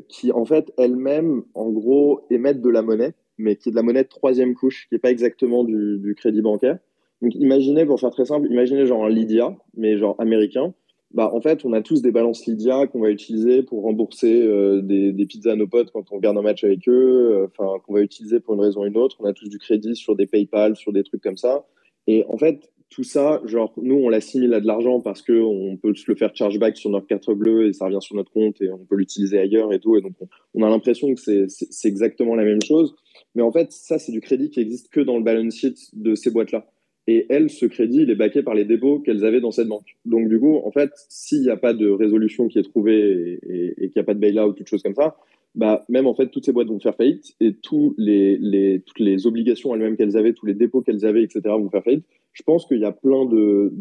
qui, en fait, elles-mêmes, en gros, émettent de la monnaie, mais qui est de la monnaie de troisième couche, qui n'est pas exactement du, du, crédit bancaire. Donc, imaginez, pour faire très simple, imaginez genre un Lydia, mais genre américain, bah, en fait, on a tous des balances Lydia qu'on va utiliser pour rembourser euh, des, pizzas à nos potes quand on regarde un match avec eux, euh, enfin, qu'on va utiliser pour une raison ou une autre. On a tous du crédit sur des PayPal, sur des trucs comme ça. Et en fait, tout ça, genre, nous, on l'assimile à de l'argent parce qu'on peut se le faire chargeback sur notre carte bleue et ça revient sur notre compte et on peut l'utiliser ailleurs et tout. Et donc, on, a l'impression que c'est exactement la même chose. Mais en fait, ça, c'est du crédit qui existe que dans le balance sheet de ces boîtes-là. Et elles, ce crédit, il est baqué par les dépôts qu'elles avaient dans cette banque. Donc, du coup, en fait, s'il n'y a pas de résolution qui est trouvée et, qu'il n'y a pas de bail-out ou toute chose comme ça, bah, même en fait, toutes ces boîtes vont faire faillite et toutes les obligations elles-mêmes qu'elles avaient, tous les dépôts qu'elles avaient, etc., vont faire faillite. Je pense qu'il y a plein de,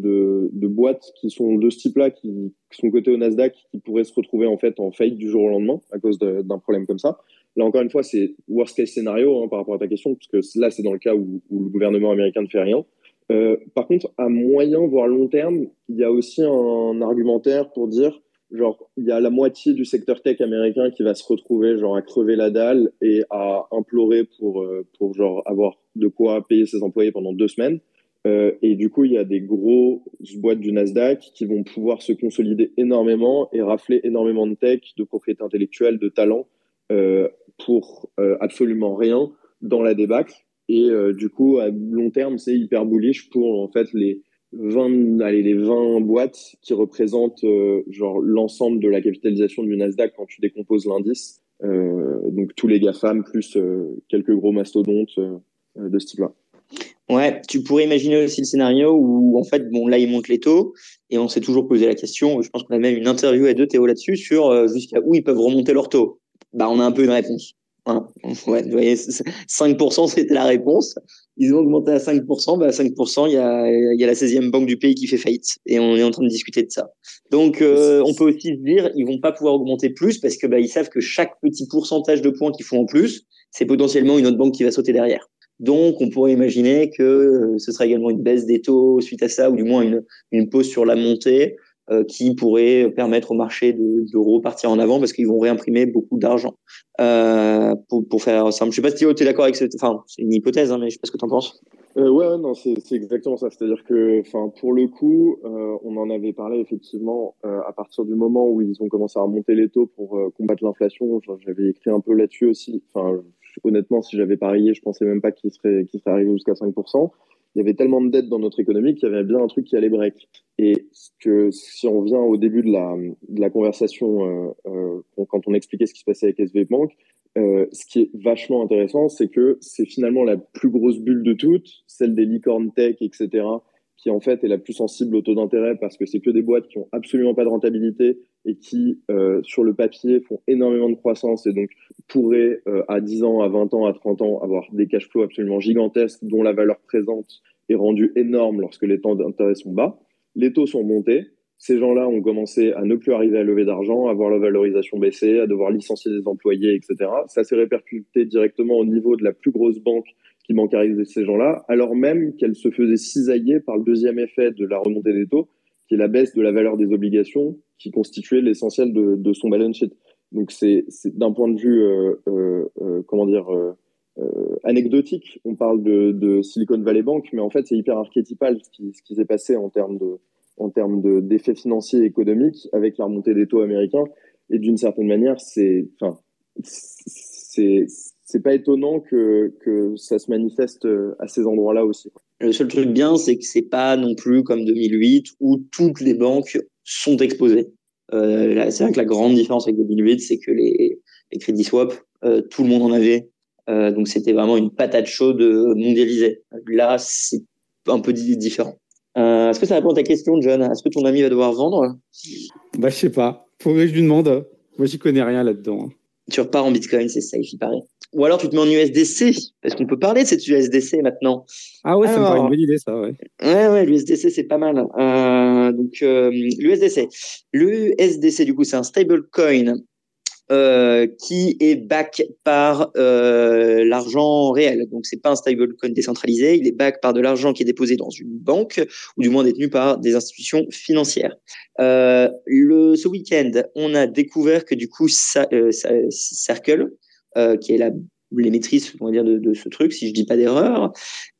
boîtes qui sont de ce type-là, qui, sont cotées au Nasdaq, qui pourraient se retrouver en fait en faillite du jour au lendemain à cause d'un problème comme ça. Là, encore une fois, c'est worst case scénario hein, par rapport à ta question, parce que là, c'est dans le cas où le gouvernement américain ne fait rien. Euh, par contre, à moyen voire long terme, il y a aussi un argumentaire pour dire, genre, il y a la moitié du secteur tech américain qui va se retrouver, genre, à crever la dalle et à implorer pour, euh, pour genre, avoir de quoi payer ses employés pendant deux semaines. Euh, et du coup, il y a des grosses boîtes du Nasdaq qui vont pouvoir se consolider énormément et rafler énormément de tech, de propriété intellectuelle, de talent euh, pour euh, absolument rien dans la débâcle. Et euh, du coup, à long terme, c'est hyper bullish pour en fait les 20, allez, les 20 boîtes qui représentent euh, l'ensemble de la capitalisation du Nasdaq quand tu décomposes l'indice. Euh, donc tous les GAFAM plus quelques gros mastodontes de ce type-là. Ouais, tu pourrais imaginer aussi le scénario où en fait, bon là ils montent les taux et on s'est toujours posé la question. Je pense qu'on a même une interview à deux Théo là-dessus sur jusqu'à où ils peuvent remonter leurs taux. Bah on a un peu une réponse. <laughs> Ouais, vous voyez, 5% c'était la réponse. Ils ont augmenté à 5%. Bah 5%, il y a, y a la 16e banque du pays qui fait faillite. Et on est en train de discuter de ça. Donc, euh, on peut aussi se dire, ils vont pas pouvoir augmenter plus parce que bah, ils savent que chaque petit pourcentage de points qu'ils font en plus, c'est potentiellement une autre banque qui va sauter derrière. Donc, on pourrait imaginer que euh, ce sera également une baisse des taux suite à ça, ou du moins une, une pause sur la montée. Euh, qui pourrait permettre au marché de, repartir en avant parce qu'ils vont réimprimer beaucoup d'argent. Euh, pour, faire simple. Je sais pas si tu es d'accord avec cette, enfin, c'est une hypothèse, hein, mais je sais pas ce que tu en penses. Euh, ouais, non, c'est, exactement ça. C'est-à-dire que, pour le coup, euh, on en avait parlé effectivement à partir du moment où ils ont commencé à remonter les taux pour combattre l'inflation. J'avais écrit un peu là-dessus aussi. Enfin, honnêtement, si j'avais parié, je pensais même pas qu'il serait, qu'il serait arrivé jusqu'à 5%. Il y avait tellement de dettes dans notre économie qu'il y avait bien un truc qui allait break. Et que si on vient au début de la, de la conversation, euh, quand on expliquait ce qui se passait avec SV Bank, ce qui est vachement intéressant, c'est que c'est finalement la plus grosse bulle de toutes, celle des licornes tech, etc., qui en fait est la plus sensible au taux d'intérêt parce que c'est que des boîtes qui ont absolument pas de rentabilité et qui, euh, sur le papier, font énormément de croissance et donc pourraient, euh, à 10 ans, à 20 ans, à 30 ans, avoir des cash flows absolument gigantesques dont la valeur présente est rendue énorme lorsque les taux d'intérêt sont bas. Les taux sont montés. Ces gens-là ont commencé à ne plus arriver à lever d'argent, à voir la valorisation baisser, à devoir licencier des employés, etc. Ça s'est répercuté directement au niveau de la plus grosse banque qui bancarisait ces gens-là, alors même qu'elle se faisait cisailler par le deuxième effet de la remontée des taux, qui est la baisse de la valeur des obligations, qui constituait l'essentiel de, de, son balance sheet. Donc c'est d'un point de vue, euh, euh, euh comment dire, anecdotique. On parle de, de, Silicon Valley Bank, mais en fait c'est hyper archétypal ce qui, qui s'est passé en termes de en termes d'effets financiers et économiques avec la remontée des taux américains. Et d'une certaine manière, c'est, enfin, c'est c'est pas étonnant que, que ça se manifeste euh, à ces endroits-là aussi. Le seul truc bien, c'est que c'est pas non plus comme 2008 où toutes les banques sont exposées. Euh, c'est vrai que la grande différence avec 2008, c'est que les, les crédits swap, euh, tout le monde en avait. Euh, donc c'était vraiment une patate chaude mondialisée. Là, c'est un peu différent. Euh, est-ce que ça répond à ta question, John? Est-ce que ton ami va devoir vendre? Bah, je sais pas. Faudrait que je lui demande. Moi, j'y connais rien là-dedans. Tu repars en Bitcoin, c'est safe, il paraît. Ou alors tu te mets en USDC, parce qu'on peut parler de cette USDC maintenant. Ah ouais, ça me paraît une bonne idée, ça, ouais. Ouais, ouais, l'USDC, c'est pas mal. Euh, donc, euh, l'USDC. L'USDC, du coup, c'est un stablecoin euh, qui est back par euh, l'argent réel. Donc c'est pas un stablecoin décentralisé, il est back par de l'argent qui est déposé dans une banque ou du moins détenu par des institutions financières. Euh, le, ce week-end, on a découvert que du coup, ça, euh, Circle, euh, qui est la l'émettrice, on va dire, de, de, ce truc, si je dis pas d'erreur,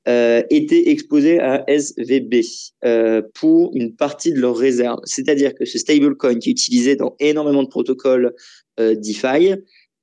euh, était exposé à SVB euh, pour une partie de leurs réserves. C'est-à-dire que ce stablecoin qui est utilisé dans énormément de protocoles euh, DeFi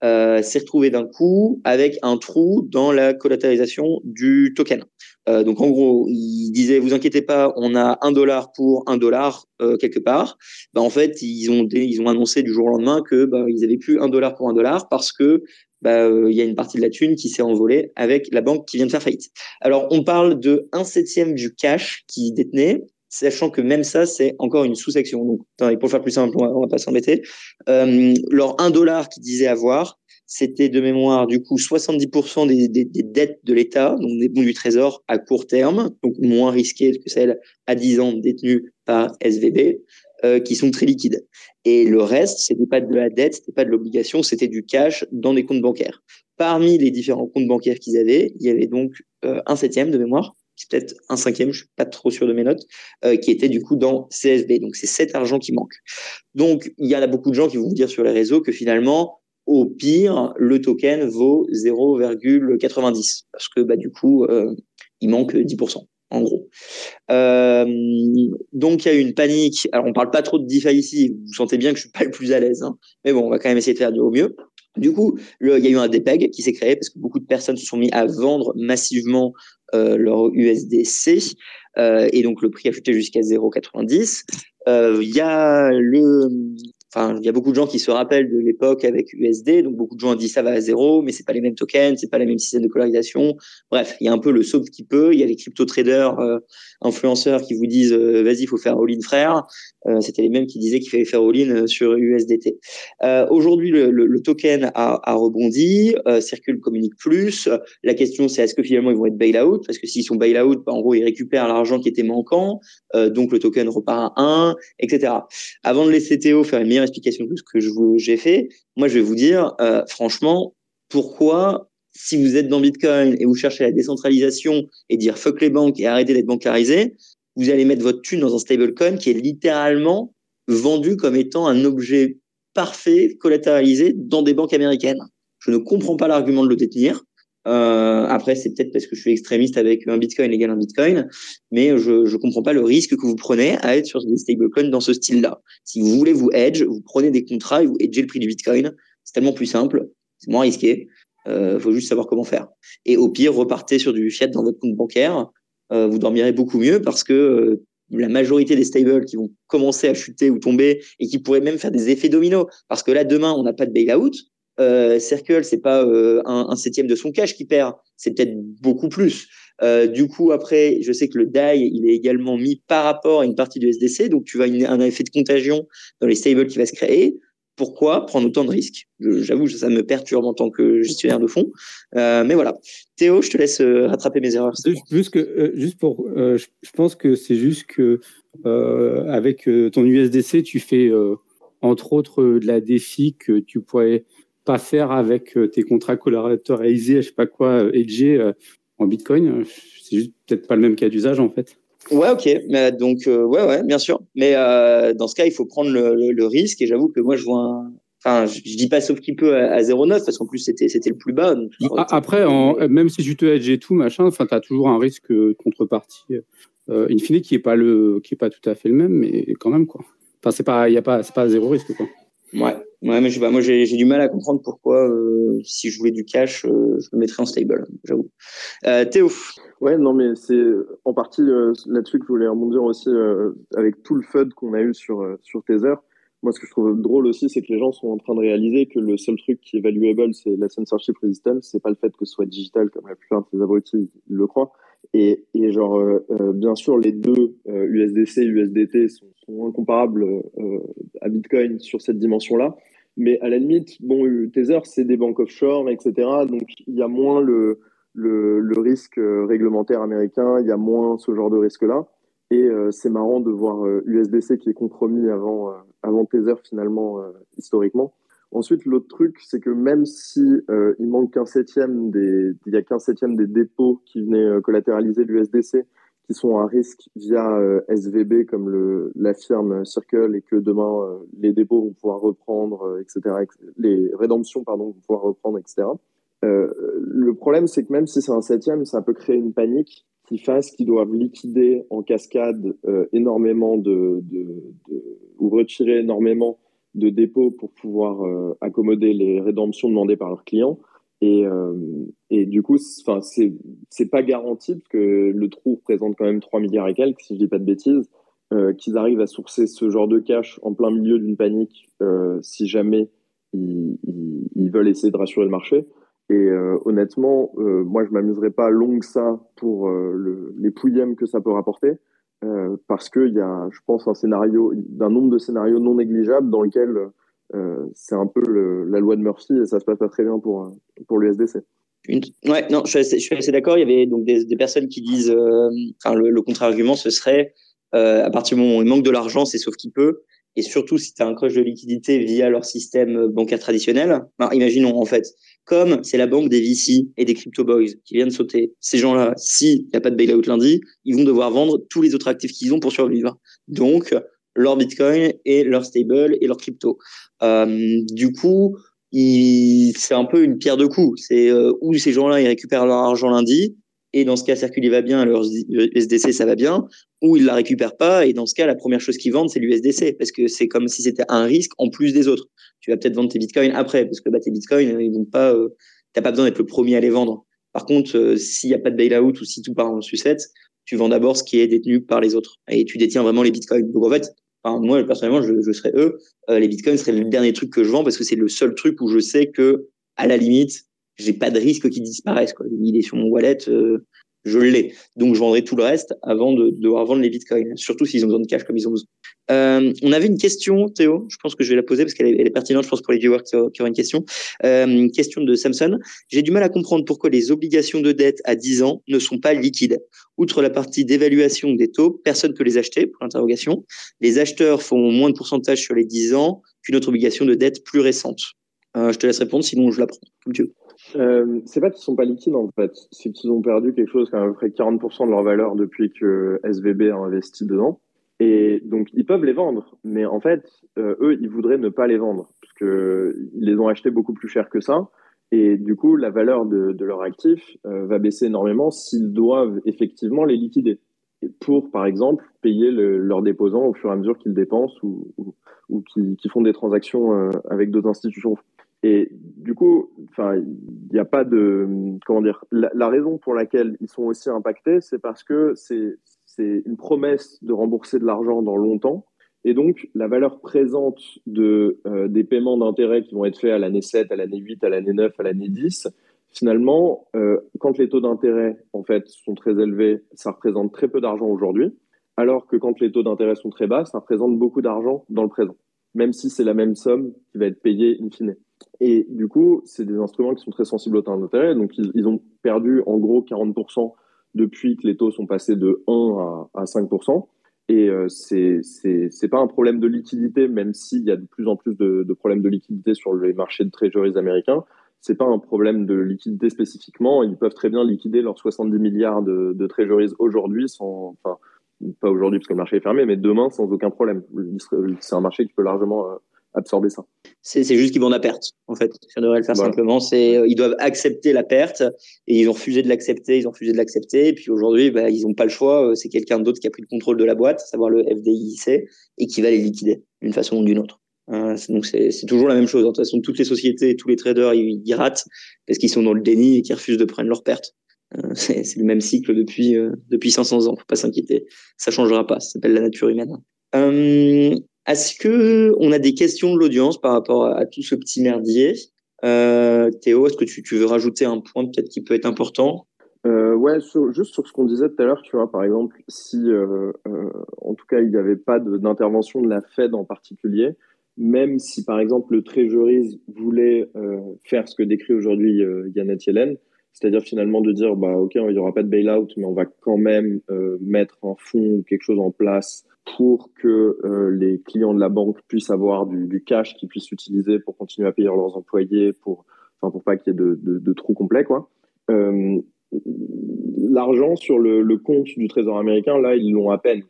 euh, s'est retrouvé d'un coup avec un trou dans la collatéralisation du token. Euh, donc en gros, il disait vous inquiétez pas, on a un dollar pour un dollar quelque part. Bah, en fait, ils ont ils ont annoncé du jour au lendemain que bah, ils avaient plus un dollar pour un dollar parce que bah, euh, il y a une partie de la thune qui s'est envolée avec la banque qui vient de faire faillite. Alors on parle de un septième du cash qu'ils détenaient sachant que même ça, c'est encore une sous-section. Donc, pour faire plus simple, on va, va pas s'embêter. Euh, leur 1 dollar qu'ils disaient avoir, c'était de mémoire, du coup, 70% des, des, des, dettes de l'État, donc des bons du Trésor à court terme, donc moins risquées que celles à 10 ans détenues par SVB, euh, qui sont très liquides. Et le reste, c'était pas de la dette, c'était pas de l'obligation, c'était du cash dans des comptes bancaires. Parmi les différents comptes bancaires qu'ils avaient, il y avait donc euh, un septième de mémoire c'est peut-être un cinquième, je suis pas trop sûr de mes notes, euh, qui était du coup dans CSB. Donc c'est cet argent qui manque. Donc il y en a beaucoup de gens qui vont vous dire sur les réseaux que finalement, au pire, le token vaut 0,90 parce que bah du coup, il manque 10% en gros. Euh, donc il y a eu une panique. Alors on parle pas trop de DeFi ici. Vous sentez bien que je suis pas le plus à l'aise, hein. mais bon, on va quand même essayer de faire du au mieux. Du coup, il y a eu un DPEG qui s'est créé parce que beaucoup de personnes se sont mis à vendre massivement euh, leur USDC euh, et donc le prix a chuté jusqu'à 0,90. Euh, il y a le Enfin, il y a beaucoup de gens qui se rappellent de l'époque avec USD, donc beaucoup de gens dit ça va à zéro, mais c'est pas les mêmes tokens, c'est pas les mêmes systèmes de colorisation. Bref, il y a un peu le sauf qui peut. Il y a les crypto traders, euh, influenceurs qui vous disent euh, vas-y, il faut faire all-in frère. Euh, C'était les mêmes qui disaient qu'il fallait faire all-in sur USDT. Aujourd'hui, le, token a, a rebondi, Circule communique plus. La question, c'est est-ce que finalement ils vont être bail-out? Parce que s'ils sont bail-out, bah, en gros, ils récupèrent l'argent qui était manquant, donc le token repart à 1, etc. Avant de laisser Théo faire une meilleure explication de ce que j'ai fait, moi, je vais vous dire, euh, franchement, pourquoi, si vous êtes dans Bitcoin et vous cherchez la décentralisation et dire fuck les banques et arrêter d'être bancarisé, vous allez mettre votre thune dans un stablecoin qui est littéralement vendu comme étant un objet parfait collatéralisé dans des banques américaines. Je ne comprends pas l'argument de le détenir. Euh, après, c'est peut-être parce que je suis extrémiste avec un Bitcoin égal un Bitcoin, mais je ne comprends pas le risque que vous prenez à être sur des stablecoins dans ce style-là. Si vous voulez vous hedge, vous prenez des contrats et vous hedgez le prix du Bitcoin. C'est tellement plus simple, c'est moins risqué. Euh, faut juste savoir comment faire. Et au pire, repartez sur du fiat dans votre compte bancaire. vous dormirez beaucoup mieux parce que la majorité des stables qui vont commencer à chuter ou tomber et qui pourraient même faire des effets dominos. Parce que là, demain, on n'a pas de bailout. Euh, Circle, c'est pas euh, un, septième de son cash qui perd, c'est peut-être beaucoup plus. Euh, du coup, après, je sais que le DAI, il est également mis par rapport à une partie du SDC, donc tu vas un effet de contagion dans les stables qui va se créer pourquoi? Prendre autant de risques J'avoue, ça me perturbe en tant que gestionnaire de fonds. Euh, mais voilà. Théo, je te laisse rattraper mes erreurs. Juste, que, juste pour, je pense que c'est juste que avec ton USDC, tu fais entre autres de la défi que tu pourrais pas faire avec tes contrats collatéralisés, je sais pas quoi, edgés en Bitcoin. C'est juste peut-être pas le même cas d'usage en fait. Ouais, ok. Mais donc, euh, ouais, ouais, bien sûr. Mais euh, dans ce cas, il faut prendre le, le, risque. Et j'avoue que moi, je vois un... Enfin, je, dis pas sauf qu'il peut à, à 0,9 parce qu'en plus, c'était, c'était le plus bas. Donc, Après, en, même si tu te hedges et tout, machin, enfin, tu as toujours un risque contrepartie euh, in fine qui est pas le, qui est pas tout à fait le même, mais quand même, quoi. Enfin, c'est pas, il y a pas, c'est pas zéro risque, quoi. Ouais, ouais, mais je pas. Moi, j'ai, j'ai du mal à comprendre pourquoi, euh, si je voulais du cash, euh, je le mettrais en stable, j'avoue. Euh, Théo. Ouais, non, mais c'est en partie euh, là-dessus que je voulais rebondir aussi euh, avec tout le FUD qu'on a eu sur, euh, sur Tether. Moi, ce que je trouve drôle aussi, c'est que les gens sont en train de réaliser que le seul truc qui est valuable, c'est la censorship resistance. C'est pas le fait que ce soit digital, comme la plupart de ces abrutis le croient. Et, genre, bien sûr, les deux USDC et USDT sont, sont incomparables à Bitcoin sur cette dimension-là. Mais à la limite, bon, Tether, c'est des banques offshore, etc. Donc, il y a moins le, risque euh, réglementaire américain, il y a moins ce genre de risque-là. Et euh, c'est marrant de voir USDC euh, qui est compromis avant, avant Tether finalement historiquement. Ensuite, l'autre truc, c'est que même si il manque qu'un septième des, il y a qu'un septième des dépôts qui venaient collatéraliser l'USDC, qui sont à risque via SVB comme le l'affirme Circle et que demain les dépôts vont pouvoir reprendre, etc. Les rédemptions pardon vont pouvoir reprendre, etc. Euh, le problème, c'est que même si c'est un septième, ça peut créer une panique qui fasse qu'ils doivent liquider en cascade euh, énormément de, de, ou retirer énormément de dépôts pour pouvoir euh, accommoder les rédemptions demandées par leurs clients. Et, euh, et du coup, enfin, c'est pas garanti parce que le trou représente quand même 3 milliards et quelques, si je dis pas de bêtises, euh, qu'ils arrivent à sourcer ce genre de cash en plein milieu d'une panique si jamais ils, veulent essayer de rassurer le marché. Et honnêtement, moi, je m'amuserais pas long que ça pour le, les pouillèmes que ça peut rapporter, euh, parce qu'il y a, je pense, un scénario, d'un nombre de scénarios non négligeables dans lequel c'est un peu le, la loi de Murphy et ça se passe pas très bien pour pour l'USDC. Une... Ouais, non, je suis assez, assez d'accord. Il y avait donc des, des personnes qui disent, enfin, le, le contre-argument, ce serait à partir du moment où il manque de l'argent, c'est sauf qu'il peut. Et surtout, si tu as un crush de liquidité via leur système bancaire traditionnel, ben, imaginons en fait, comme c'est la banque des VC et des crypto boys qui viennent sauter, ces gens-là, s'il n'y a pas de bailout lundi, ils vont devoir vendre tous les autres actifs qu'ils ont pour survivre. Donc, leur Bitcoin et leur stable et leur crypto. Euh, du coup, c'est un peu une pierre de coups. C'est euh, où ces gens-là, ils récupèrent leur argent lundi, et dans ce cas, Circuler va bien, leur USDC, ça va bien, ou ils la récupèrent pas, et dans ce cas, la première chose qu'ils vendent, c'est l'USDC, parce que c'est comme si c'était un risque en plus des autres. Tu vas peut-être vendre tes bitcoins après, parce que bah, tes bitcoins, ils vont pas, euh, t'as pas besoin d'être le premier à les vendre. Par contre, euh, s'il n'y a pas de bailout ou si tout part en sucette, tu vends d'abord ce qui est détenu par les autres, et tu détiens vraiment les bitcoins. Donc en fait, moi personnellement, je, je serais eux, euh, les bitcoins seraient le dernier truc que je vends parce que c'est le seul truc où je sais que à la limite, j'ai pas de risque qu'ils disparaissent. Quoi. Il est sur mon wallet, euh, je l'ai. Donc je vendrai tout le reste avant de, devoir vendre les bitcoins, surtout s'ils ont besoin de cash comme ils ont besoin. Euh, on avait une question, Théo. Je pense que je vais la poser parce qu'elle est, pertinente. Je pense pour les viewers qui, auraient une question. Euh, une question de Samson. J'ai du mal à comprendre pourquoi les obligations de dette à 10 ans ne sont pas liquides. Outre la partie d'évaluation des taux, personne ne peut les acheter. Pour l'interrogation. Les acheteurs font moins de pourcentage sur les 10 ans qu'une autre obligation de dette plus récente. Euh, je te laisse répondre, sinon je la prends. Euh, c'est pas qu'ils sont pas liquides en fait, c'est qu'ils ont perdu quelque chose comme à peu près 40% de leur valeur depuis que SVB a investi dedans. Et donc ils peuvent les vendre, mais en fait, euh, eux, ils voudraient ne pas les vendre parce que ils les ont achetés beaucoup plus cher que ça. Et du coup, la valeur de, de leur actif euh, va baisser énormément s'ils doivent effectivement les liquider pour, par exemple, payer le, leurs déposants au fur et à mesure qu'ils dépensent ou, ou, ou qui, qui, font des transactions euh, avec d'autres institutions. Et du coup, enfin, il n'y a pas de comment dire. La, raison pour laquelle ils sont aussi impactés, c'est parce que c'est une promesse de rembourser de l'argent dans longtemps, et donc la valeur présente de euh, des paiements d'intérêt qui vont être faits à l'année 7, à l'année 8, à l'année 9, à l'année 10, finalement, euh, quand les taux d'intérêt en fait sont très élevés, ça représente très peu d'argent aujourd'hui, alors que quand les taux d'intérêt sont très bas, ça représente beaucoup d'argent dans le présent, même si c'est la même somme qui va être payée in fine. Et du coup, c'est des instruments qui sont très sensibles aux taux d'intérêt. Donc, ils, ont perdu en gros 40% depuis que les taux sont passés de 1 à, 5%. Et euh, c'est c'est pas un problème de liquidité, même s'il y a de plus en plus de, problèmes de liquidité sur les marchés de treasuries américains. C'est pas un problème de liquidité spécifiquement. Ils peuvent très bien liquider leurs 70 milliards de, de treasuries aujourd'hui enfin, pas aujourd'hui parce que le marché est fermé, mais demain sans aucun problème. C'est un marché qui peut largement euh, absorber ça. C'est juste qu'ils vont à perte, en fait. Ça devrait le faire simplement. C'est euh, ils doivent accepter la perte et ils ont refusé de l'accepter, ils ont refusé de l'accepter. Et puis aujourd'hui, bah, ils n'ont pas le choix. Euh, c'est quelqu'un d'autre qui a pris le contrôle de la boîte, à savoir le FDIC, et qui va les liquider d'une façon ou d'une autre. Euh, donc c'est toujours la même chose. De toute façon, toutes les sociétés, tous les traders, ils, ils ratent parce qu'ils sont dans le déni et qu'ils refusent de prendre leurs pertes. Euh, <laughs> c'est le même cycle depuis depuis 500 ans. Faut pas s'inquiéter, ça changera pas. Ça s'appelle la nature humaine. Est-ce que on a des questions de l'audience par rapport à, tout ce petit merdier? Euh, Théo, est-ce que tu, veux rajouter un point peut-être qui peut être important? Euh, ouais, juste sur ce qu'on disait tout à l'heure, tu vois, par exemple, si euh, en tout cas il n'y avait pas d'intervention de, la Fed en particulier, même si par exemple le Treasury voulait faire ce que décrit aujourd'hui Yannette Yellen, c'est-à-dire finalement de dire bah ok il n'y aura pas de bailout mais on va quand même mettre un fonds ou quelque chose en place pour que euh, les clients de la banque puissent avoir du, cash qu'ils puissent utiliser pour continuer à payer leurs employés, pour, enfin, pour pas qu'il y ait de, de, de, trous complets. Euh, L'argent sur le, compte du Trésor américain, là, ils l'ont à peine,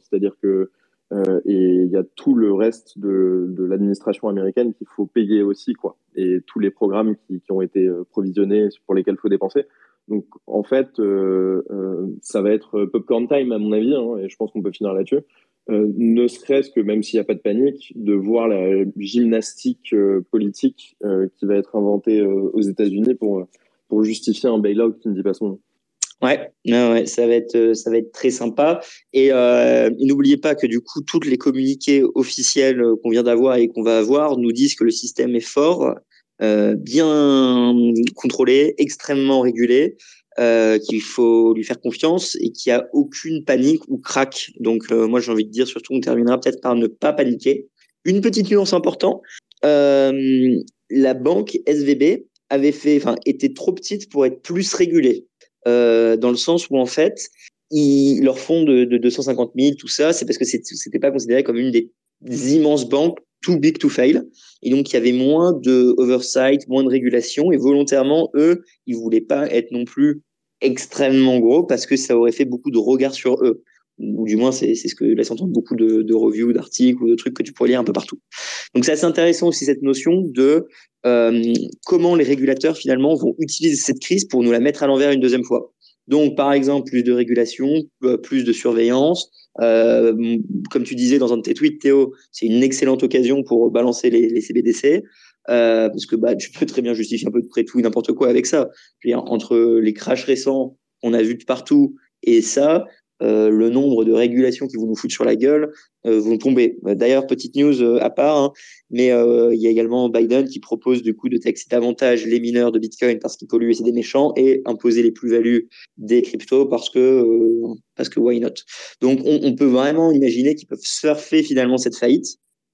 C'est-à-dire que euh, et il y a tout le reste de, de l'administration américaine qu'il faut payer aussi, quoi. Et tous les programmes qui, ont été euh, provisionnés pour lesquels il faut dépenser. Donc en fait, euh, euh, ça va être popcorn time à mon avis, hein, et je pense qu'on peut finir là-dessus. Ne serait-ce que même s'il n'y a pas de panique, de voir la gymnastique politique qui va être inventée aux États-Unis pour pour justifier un bailout qui ne dit pas son nom. Ouais, ouais, ça va être ça va être très sympa. Et euh, n'oubliez pas que du coup, toutes les communiqués officiels qu'on vient d'avoir et qu'on va avoir nous disent que le système est fort, euh, bien contrôlé, extrêmement régulé, euh, qu'il faut lui faire confiance et qu'il n'y a aucune panique ou crack. Donc euh, moi j'ai envie de dire surtout on terminera peut-être par ne pas paniquer. Une petite nuance importante, euh, la banque SVB avait fait, enfin était trop petite pour être plus régulée, euh, dans le sens où en fait ils, leur fonds de, de 250 000, tout ça, c'est parce que c'était pas considéré comme une des immenses banques too big to fail. Et donc, il y avait moins de oversight, moins de régulation. Et volontairement, eux, ils voulaient pas être non plus extrêmement gros parce que ça aurait fait beaucoup de regards sur eux. Ou du moins, c'est ce que laisse entendre beaucoup de, de reviews, d'articles ou de trucs que tu pourrais lire un peu partout. Donc, c'est assez intéressant aussi cette notion de euh, comment les régulateurs finalement vont utiliser cette crise pour nous la mettre à l'envers une deuxième fois. Donc, par exemple, plus de régulation, euh, plus de surveillance, euh, comme tu disais dans un de tes tweets, Théo, c'est une excellente occasion pour balancer les, CBDC. Parce que bah, tu peux très bien justifier un peu de près tout n'importe quoi avec ça. entre les crashs récents qu'on a vus de partout et ça, euh, le nombre de régulations qui vont nous foutre sur la gueule euh, vont tomber. D'ailleurs, petite news euh, à part, hein, mais il y a également Biden qui propose du coup de taxer davantage les mineurs de Bitcoin parce qu'ils polluent et c'est des méchants et imposer les plus-values des cryptos parce que parce que why not? Donc on, peut vraiment imaginer qu'ils peuvent surfer finalement cette faillite.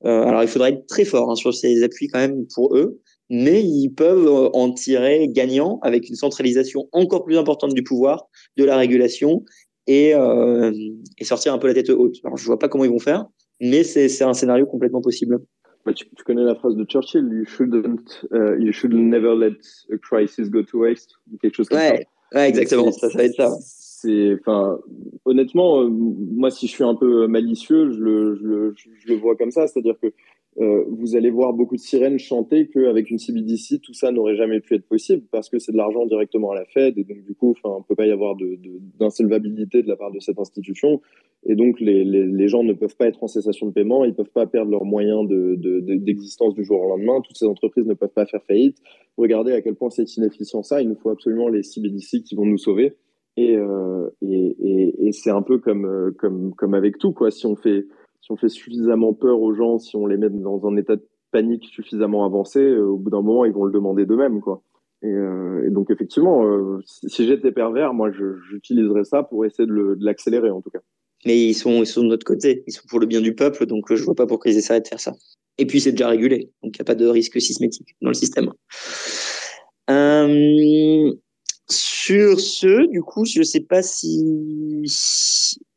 alors il faudrait être très fort hein, sur ces appuis quand même pour eux, mais ils peuvent en tirer gagnant avec une centralisation encore plus importante du pouvoir, de la régulation et, euh, et sortir un peu la tête haute. Alors, je vois pas comment ils vont faire, mais c'est un scénario complètement possible. Bah, tu, tu, connais la phrase de Churchill, you shouldn't, uh, you should never let a crisis go to waste, quelque chose comme ouais, ça. Ouais, exactement, ça, ça va être ça. C'est, enfin, honnêtement, euh, moi, si je suis un peu malicieux, je le, je le, je le vois comme ça, c'est-à-dire que euh, vous allez voir beaucoup de sirènes chanter qu'avec une CBDC, tout ça n'aurait jamais pu être possible parce que c'est de l'argent directement à la Fed et donc du coup, on peut pas y avoir d'insolvabilité de, la part de cette institution et donc les, les, gens ne peuvent pas être en cessation de paiement, ils peuvent pas perdre leurs moyens d'existence de, du jour au lendemain, toutes ces entreprises ne peuvent pas faire faillite. Regardez à quel point c'est inefficient ça, il nous faut absolument les CBDC qui vont nous sauver. Et, euh, et, et, et c'est un peu comme, euh, comme, comme avec tout, quoi. Si on fait si on fait suffisamment peur aux gens, si on les met dans un état de panique suffisamment avancé, euh, au bout d'un moment, ils vont le demander d'eux-mêmes, quoi. Et, euh, donc effectivement, euh, si, j'étais pervers, moi, j'utiliserais ça pour essayer de l'accélérer, en tout cas. Mais ils sont, ils sont de notre côté, ils sont pour le bien du peuple, donc je vois pas pourquoi ils essaieraient de faire ça. Et puis c'est déjà régulé, donc il n'y a pas de risque sismétique dans le système. Sur ce, du coup, je sais pas si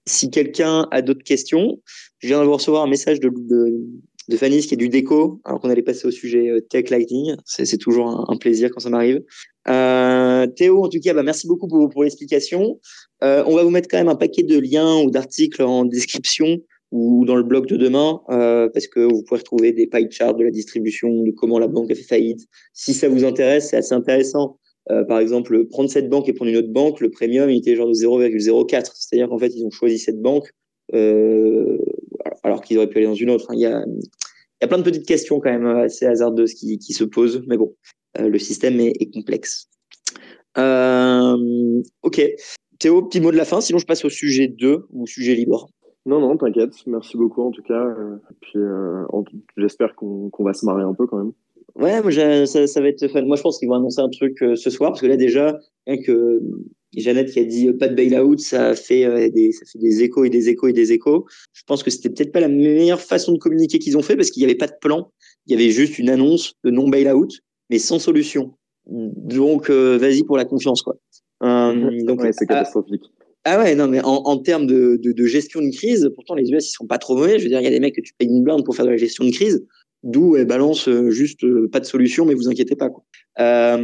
si quelqu'un a d'autres questions. Je viens de recevoir un message de, de, de Fanny, qui est du déco, alors qu'on allait passer au sujet euh, Tech Lighting. C'est toujours un, plaisir quand ça m'arrive. Euh, Théo, en tout cas, bah, merci beaucoup pour, pour l'explication. Euh, on va vous mettre quand même un paquet de liens ou d'articles en description ou dans le blog de demain, euh, parce que vous pourrez retrouver des pie charts de la distribution, de comment la banque a fait faillite. Si ça vous intéresse, c'est assez intéressant. Euh, par exemple, prendre cette banque et prendre une autre banque, le premium, il était genre de 0,04. C'est-à-dire qu'en fait, ils ont choisi cette banque euh, alors qu'ils auraient pu aller dans une autre. Il y a, y a plein de petites questions quand même assez hasardeuses qui, qui se posent, mais bon, euh, le système est, complexe. Euh, ok. Théo, petit mot de la fin, sinon je passe au sujet 2 ou sujet libre. Non, non, t'inquiète. Merci beaucoup en tout cas. Et puis euh, j'espère qu'on qu'on va se marrer un peu quand même. Ouais, moi, ça, ça, va être fun. Moi, je pense qu'ils vont annoncer un truc euh, ce soir, parce que là, déjà, rien que Jeannette qui a dit euh, pas de bail-out, ça fait euh, des, ça fait des échos et des échos et des échos. Je pense que c'était peut-être pas la meilleure façon de communiquer qu'ils ont fait parce qu'il n'y avait pas de plan. Il y avait juste une annonce de non bail-out, mais sans solution. Donc, vas-y pour la confiance, quoi. donc, ouais, c'est catastrophique. Ah, ouais, non, mais en, en termes de, de, de, gestion de crise, pourtant les US ils sont pas trop mauvais. Je veux dire, il y a des mecs que tu payes une blinde pour faire de la gestion de crise. D'où elle balance euh, juste euh, pas de solution, mais vous inquiétez pas. Quoi. Euh,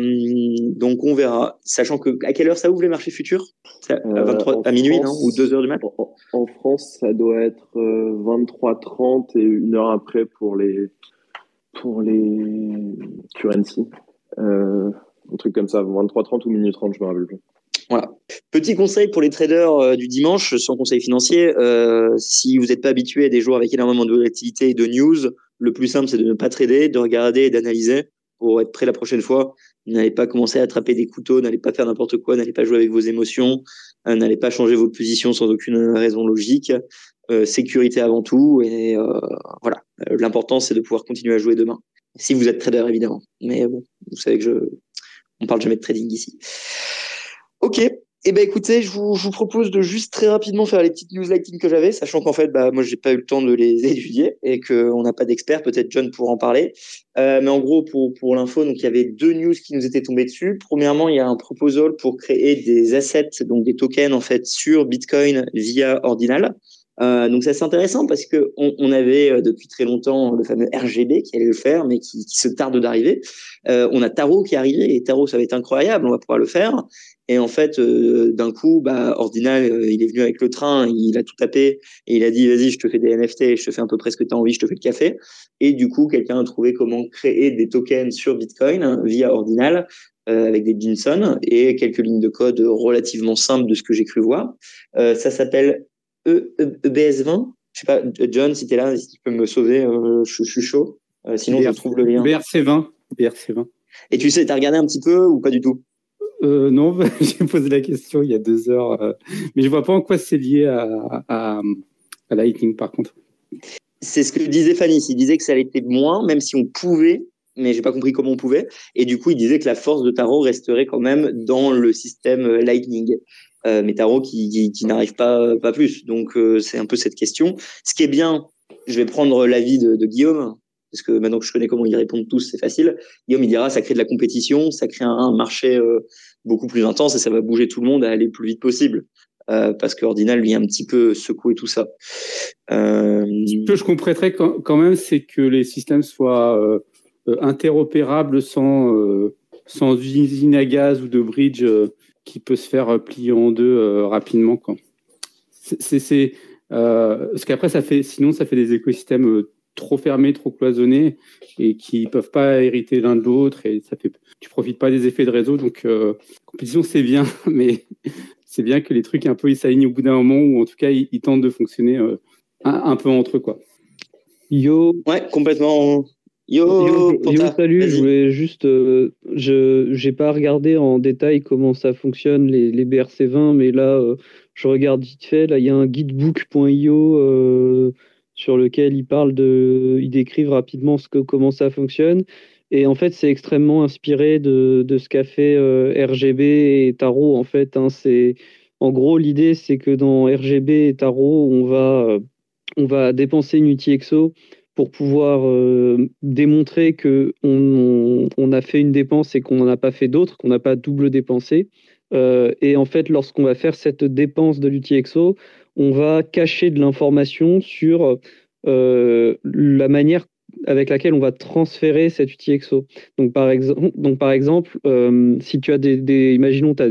donc on verra, sachant que à quelle heure ça ouvre les marchés futurs? À, 23, à minuit non? Ou 2 heures du matin en, France, ça doit être 23h30 et une heure après pour les pour les currency. un truc comme ça, 23h30 ou minuit 30, je me rappelle plus. Voilà. Petit conseil pour les traders du dimanche, sans conseil financier, euh, si vous n'êtes pas habitué à des jours avec énormément de volatilité et de news, le plus simple, c'est de ne pas trader, de regarder et d'analyser pour être prêt la prochaine fois. N'allez pas commencer à attraper des couteaux, n'allez pas faire n'importe quoi, n'allez pas jouer avec vos émotions, euh, n'allez pas changer votre position sans aucune raison logique. Euh, sécurité avant tout et euh, voilà. L'important c'est de pouvoir continuer à jouer demain. Si vous êtes trader évidemment. Mais bon, vous savez que je, on parle jamais de trading ici. Ok, eh ben écoutez, je vous, je vous, propose de juste très rapidement faire les petites news lighting que j'avais, sachant qu'en fait, bah moi j'ai pas eu le temps de les <laughs> étudier et qu'on n'a pas d'experts. Peut-être John pourra en parler. Euh, mais en gros, pour pour l'info, donc il y avait deux news qui nous étaient tombées dessus. Premièrement, il y a un proposal pour créer des assets, donc des tokens en fait sur Bitcoin via Ordinal. Euh, donc ça c'est intéressant parce que on, avait euh, depuis très longtemps le fameux RGB qui allait le faire, mais qui, qui se tarde d'arriver. Euh, on a Taro qui est arrivé et Taro ça va être incroyable, on va pouvoir le faire. Et en fait, euh, d'un coup, bah, Ordinal, euh, il est venu avec le train, il a tout tapé et il a dit vas-y, je te fais des NFT, je te fais un peu presque ce que tu as envie, je te fais le café. Et du coup, quelqu'un a trouvé comment créer des tokens sur Bitcoin hein, via Ordinal avec des Jinson et quelques lignes de code relativement simples de ce que j'ai cru voir. ça s'appelle EBS20. Je sais pas, John, si tu es là, si tu peux me sauver, euh, je, suis chaud. Euh, sinon, je trouve le lien. BRC20. BRC20. Et tu sais, tu as regardé un petit peu ou pas du tout? Euh, Non, <laughs> j'ai posé la question il y a deux heures. Euh, mais je vois pas en quoi c'est lié à, à, Lightning, par contre. C'est ce que disait Fanny. Il disait que ça l'était moins, même si on pouvait, mais j'ai pas compris comment on pouvait. Et du coup, il disait que la force de Tarot resterait quand même dans le système Lightning euh, mais Tarot qui, n'arrive pas, pas plus. Donc c'est un peu cette question. Ce qui est bien, je vais prendre l'avis de Guillaume, parce que maintenant que je connais comment ils répondent tous, c'est facile. Guillaume, il dira, ça crée de la compétition, ça crée un, marché euh, beaucoup plus intense et ça va bouger tout le monde à aller le plus vite possible. Euh, parce que Ordinal, lui, a un petit peu secoué tout ça. Euh... Ce que je comprendrais quand, quand même, c'est que les systèmes soient interopérables sans, sans usine à gaz ou de bridge qui peut se faire plier en deux rapidement. Quoi. C'est, parce qu'après, ça fait, sinon, ça fait des écosystèmes trop fermés, trop cloisonnés et qui peuvent pas hériter l'un de l'autre et ça fait, tu profites pas des effets de réseau. Donc, euh, compétition, c'est bien, <laughs> mais c'est bien que les trucs un peu ils s'alignent au bout d'un moment ou en tout cas ils, tentent de fonctionner euh, un, peu entre eux, quoi. Yo. Ouais, complètement. Yo, yo, salut. Je voulais juste, euh, je j'ai pas regardé en détail comment ça fonctionne les, les BRC20, mais là, euh, je regarde vite fait. Là, il y a un guidebook.io euh, sur lequel ils parlent de, ils décrivent rapidement ce que comment ça fonctionne. Et en fait, c'est extrêmement inspiré de, de ce qu'a fait RGB et Tarot. En fait, hein, c'est en gros l'idée, c'est que dans RGB et Tarot, on va on va dépenser une UTXO pour pouvoir euh, démontrer qu'on on, a fait une dépense et qu'on n'en a pas fait d'autres, qu'on n'a pas double dépensé. Euh, et en fait, lorsqu'on va faire cette dépense de l'UTXO, on va cacher de l'information sur euh, la manière avec laquelle on va transférer cette UTXO. Donc par, exemple, donc, par exemple, si tu as des, imaginons, tu as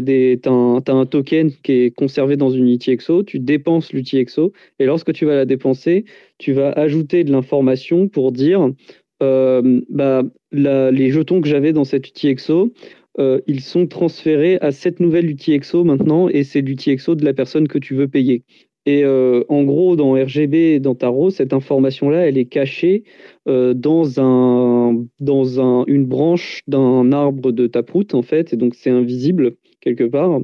des, as, un, token qui est conservé dans une UTXO, tu dépenses l'UTXO, et lorsque tu vas la dépenser, tu vas ajouter de l'information pour dire euh, bah, les jetons que j'avais dans cette UTXO, euh, ils sont transférés à cette nouvelle UTXO maintenant, et c'est l'UTXO de la personne que tu veux payer. Et euh, en gros, dans RGB et dans Tarot, cette information-là, elle est cachée euh, dans, un, dans un, une branche d'un arbre de taproot, en fait, et donc c'est invisible quelque part.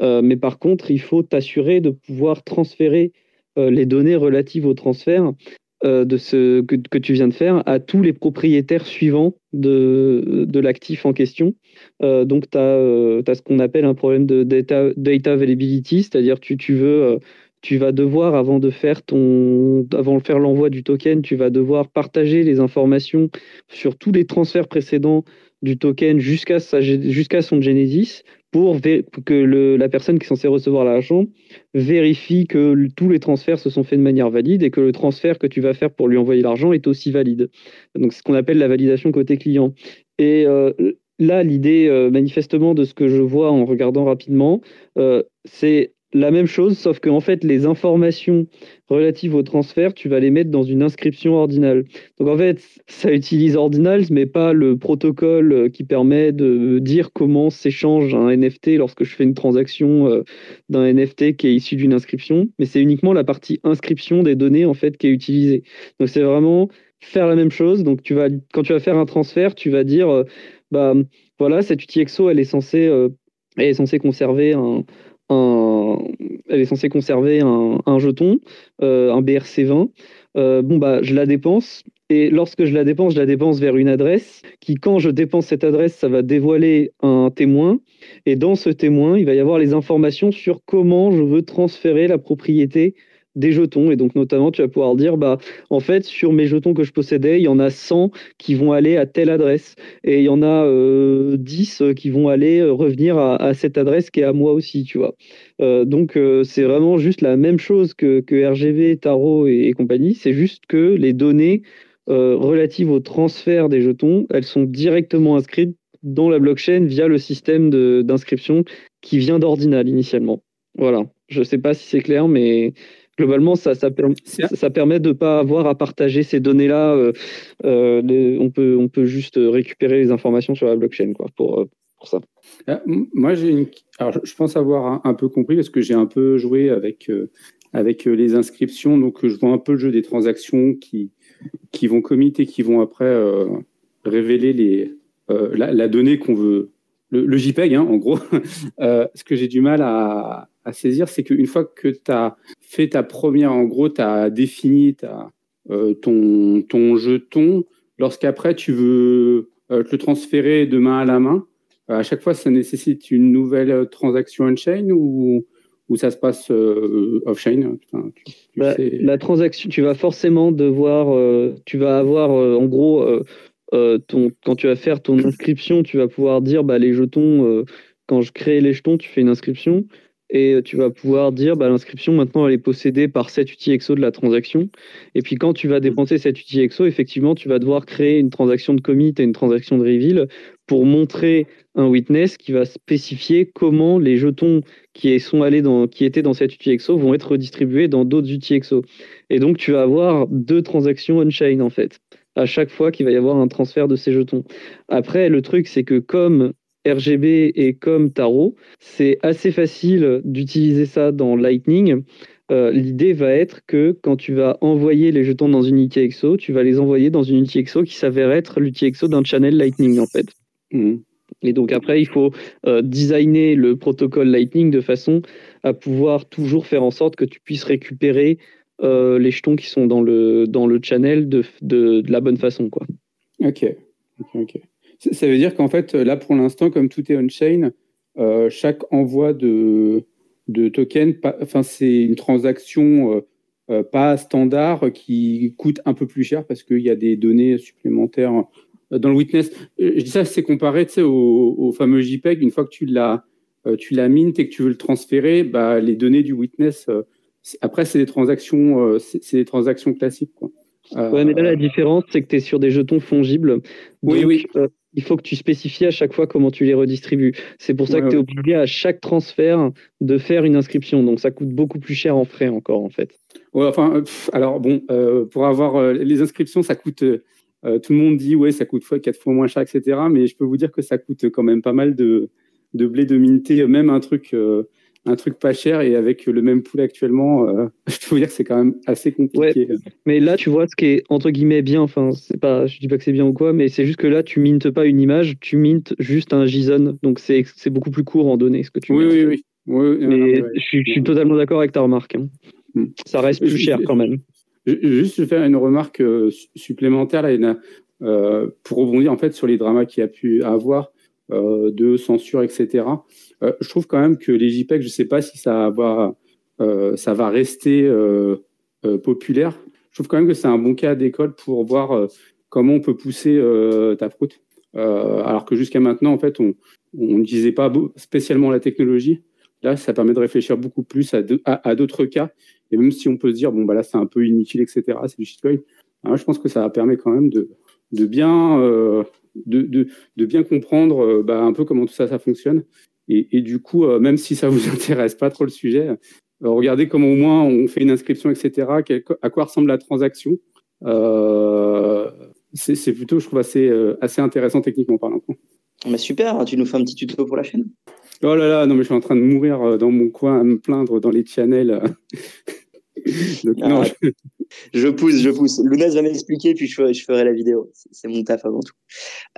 Mais par contre, il faut t'assurer de pouvoir transférer les données relatives au transfert de ce que, tu viens de faire à tous les propriétaires suivants de, de l'actif en question. donc, tu as, as, ce qu'on appelle un problème de data, data availability, c'est-à-dire tu, tu veux tu vas devoir, avant de faire ton, avant de faire l'envoi du token, tu vas devoir partager les informations sur tous les transferts précédents du token jusqu'à son Genesis pour que la personne qui est censée recevoir l'argent vérifie que tous les transferts se sont faits de manière valide et que le transfert que tu vas faire pour lui envoyer l'argent est aussi valide. Donc, ce qu'on appelle la validation côté client. Et euh, là, l'idée, euh, manifestement, de ce que je vois en regardant rapidement, euh, c'est la même chose, sauf que en fait, les informations relatives au transfert, tu vas les mettre dans une inscription ordinale. Donc en fait, ça utilise Ordinals, mais pas le protocole qui permet de dire comment s'échange un NFT lorsque je fais une transaction euh, d'un NFT qui est issu d'une inscription. Mais c'est uniquement la partie inscription des données en fait qui est utilisée. Donc c'est vraiment faire la même chose. Donc tu vas, quand tu vas faire un transfert, tu vas dire, euh, bah voilà, cette UTXO, elle est censée, euh, elle est censée conserver un elle est censée conserver un, jeton, euh, un BRC20. Euh, bon, bah, je la dépense. Et lorsque je la dépense, je la dépense vers une adresse qui, quand je dépense cette adresse, ça va dévoiler un témoin. Et dans ce témoin, il va y avoir les informations sur comment je veux transférer la propriété des jetons. Et donc, notamment, tu vas pouvoir dire, bah, en fait, sur mes jetons que je possédais, il y en a 100 qui vont aller à telle adresse. Et il y en a 10 euh, qui vont aller euh, revenir à, cette adresse qui est à moi aussi, tu vois. Euh, donc, c'est vraiment juste la même chose que, que RGV, Tarot et, compagnie. C'est juste que les données relatives au transfert des jetons, elles sont directement inscrites dans la blockchain via le système d'inscription qui vient d'Ordinal initialement. Voilà. Je ne sais pas si c'est clair, mais globalement, ça, ça, permet de ne pas avoir à partager ces données-là. Euh, euh, on, peut, on peut juste récupérer les informations sur la blockchain quoi, pour, euh, pour ça. moi, j'ai je pense avoir un, peu compris parce que j'ai un peu joué avec, avec les inscriptions. Donc, je vois un peu le jeu des transactions qui, qui vont commit et qui vont après révéler les, la, donnée qu'on veut. Le, JPEG, hein, en gros. <laughs> ce que j'ai du mal à, à saisir, c'est qu'une fois que tu as fait ta première, en gros, tu as défini ta, euh, ton, ton jeton, lorsqu'après tu veux euh, te le transférer de main à la main, euh, à chaque fois ça nécessite une nouvelle transaction on-chain ou, ou ça se passe off-chain? Bah, La transaction, tu vas forcément devoir, tu vas avoir en gros, ton, quand tu vas faire ton inscription, tu vas pouvoir dire bah, les jetons, quand je crée les jetons, tu fais une inscription. Et tu vas pouvoir dire bah, l'inscription maintenant elle est possédée par cet UTXO de la transaction. Et puis quand tu vas dépenser cet UTXO, effectivement, tu vas devoir créer une transaction de commit et une transaction de reveal pour montrer un witness qui va spécifier comment les jetons qui sont allés dans, qui étaient dans cet UTXO vont être redistribués dans d'autres UTXO. Et donc tu vas avoir deux transactions on-chain en fait à chaque fois qu'il va y avoir un transfert de ces jetons. Après, le truc, c'est que comme RGB et comme Tarot, c'est assez facile d'utiliser ça dans Lightning. Euh, l'idée va être que quand tu vas envoyer les jetons dans une UTXO, tu vas les envoyer dans une UTXO qui s'avère être l'UTXO d'un channel Lightning en fait. Mmh. Et donc après, il faut euh, designer le protocole Lightning de façon à pouvoir toujours faire en sorte que tu puisses récupérer euh, les jetons qui sont dans le, dans le channel de, de, la bonne façon. Quoi. Ok. ok, Ça veut dire qu'en fait, là, pour l'instant, comme tout est on-chain, euh, chaque envoi de, de token, c'est une transaction euh, pas standard qui coûte un peu plus cher parce qu'il y a des données supplémentaires dans le witness. Je dis ça, c'est comparé au, fameux JPEG. Une fois que tu l'as tu et que tu veux le transférer, bah, les données du witness après, c'est des transactions, euh, c'est des transactions classiques. Ouais, mais là, la différence, c'est que tu es sur des jetons fongibles. oui, oui. Euh, il faut que tu spécifies à chaque fois comment tu les redistribues. C'est pour ça que tu es obligé à chaque transfert de faire une inscription. Donc, ça coûte beaucoup plus cher en frais encore, en fait. Ouais, enfin, alors bon, euh, pour avoir les inscriptions, ça coûte. tout le monde dit, ouais, ça coûte fois, quatre fois moins cher, etc. Mais je peux vous dire que ça coûte quand même pas mal de, de blé de minter, même un truc un truc pas cher et avec le même poulet actuellement, euh, <laughs> je peux vous dire que c'est quand même assez compliqué. mais là, tu vois ce qui est entre guillemets bien. Enfin, c'est pas, je dis pas que c'est bien ou quoi, mais c'est juste que là, tu mintes pas une image, tu mintes juste un JSON. Donc c'est beaucoup plus court en données ce que tu. Oui, oui, oui, oui. mais je, suis, totalement d'accord avec ta remarque. Hein. Hmm. Ça reste plus cher quand même. Juste faire une remarque euh, supplémentaire là, euh, pour rebondir en fait sur les dramas qu'il y a pu avoir de censure, etc. Euh, je trouve quand même que les JPEG, je ne sais pas si ça va, euh, ça va rester euh, populaire. Je trouve quand même que c'est un bon cas d'école pour voir comment on peut pousser ta proute. alors que jusqu'à maintenant, en fait, on n'utilisait pas spécialement la technologie. Là, ça permet de réfléchir beaucoup plus à, d'autres cas. Et même si on peut se dire, bon, bah là, c'est un peu inutile, etc., c'est du shitcoin, hein, je pense que ça permet quand même de bien, de, de, bien comprendre bah, un peu comment tout ça, ça fonctionne et, du coup, euh, même si ça vous <laughs> intéresse pas trop le sujet, euh, regardez comment au moins on fait une inscription, etc. à quoi ressemble la transaction. Euh, c'est plutôt, je trouve, assez, assez intéressant techniquement parlant. Mais super, tu nous fais un petit tuto pour la chaîne? Oh là là, non mais je suis en train de mourir dans mon coin à me plaindre dans les channels. <laughs> Ah, je... pousse, je pousse. Lounès va m'expliquer, puis je ferai, je ferai, la vidéo. C'est mon taf avant tout.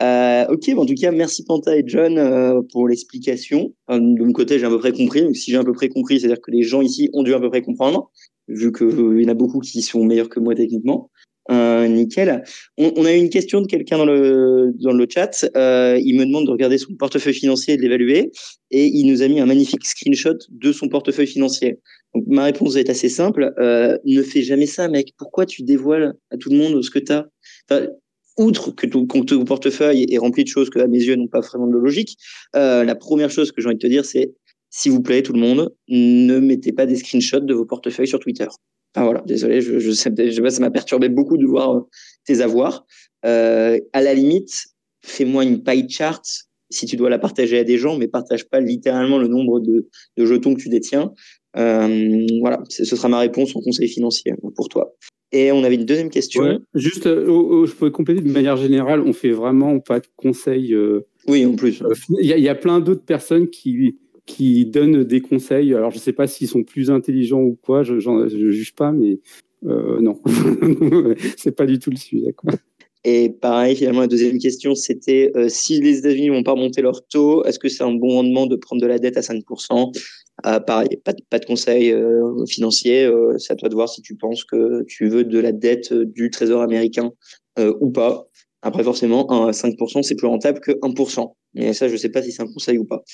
Euh, ok, en tout cas, merci Panta et John euh, pour l'explication. de mon côté, j'ai à peu près compris. Donc, si j'ai à peu près compris, c'est-à-dire que les gens ici ont dû à peu près comprendre, vu qu'il euh, y en a beaucoup qui sont meilleurs que moi techniquement. Euh, nickel. On, on, a eu une question de quelqu'un dans le dans le chat. Euh, il me demande de regarder son portefeuille financier et de l'évaluer, et il nous a mis un magnifique screenshot de son portefeuille financier. Ma réponse est assez simple. Euh, ne fais jamais ça, mec. Pourquoi tu dévoiles à tout le monde ce que tu as enfin, Outre que ton, ton, portefeuille est rempli de choses que à mes yeux n'ont pas vraiment de logique, euh, la première chose que j'ai envie de te dire, c'est s'il vous plaît, tout le monde, ne mettez pas des screenshots de vos portefeuilles sur Twitter. Ah voilà, désolé, je, sais, ça m'a perturbé beaucoup de voir euh, tes avoirs. À la limite, fais-moi une pie chart si tu dois la partager à des gens, mais partage pas littéralement le nombre de jetons que tu détiens. Euh, voilà, ce sera ma réponse au conseil financier pour toi. Et on avait une deuxième question. juste, euh, oh, oh, je pourrais compléter de manière générale, on fait vraiment pas de conseils. Euh, oui, en plus. Il y, y, a plein d'autres personnes qui qui donnent des conseils. Alors, je ne sais pas s'ils sont plus intelligents ou quoi, je ne juge pas, mais euh, non, <laughs> c'est pas du tout le sujet. Quoi. Et pareil, finalement, la deuxième question, c'était euh, si les États-Unis vont pas monter leur taux, est-ce que c'est un bon rendement de prendre de la dette à 5% euh, Pareil, pas de, pas de conseil euh, financier. Euh, c'est à toi de voir si tu penses que tu veux de la dette du Trésor américain ou pas. Après, forcément, 5%, c'est plus rentable que 1%. Mais ça, je ne sais pas si c'est un conseil ou pas.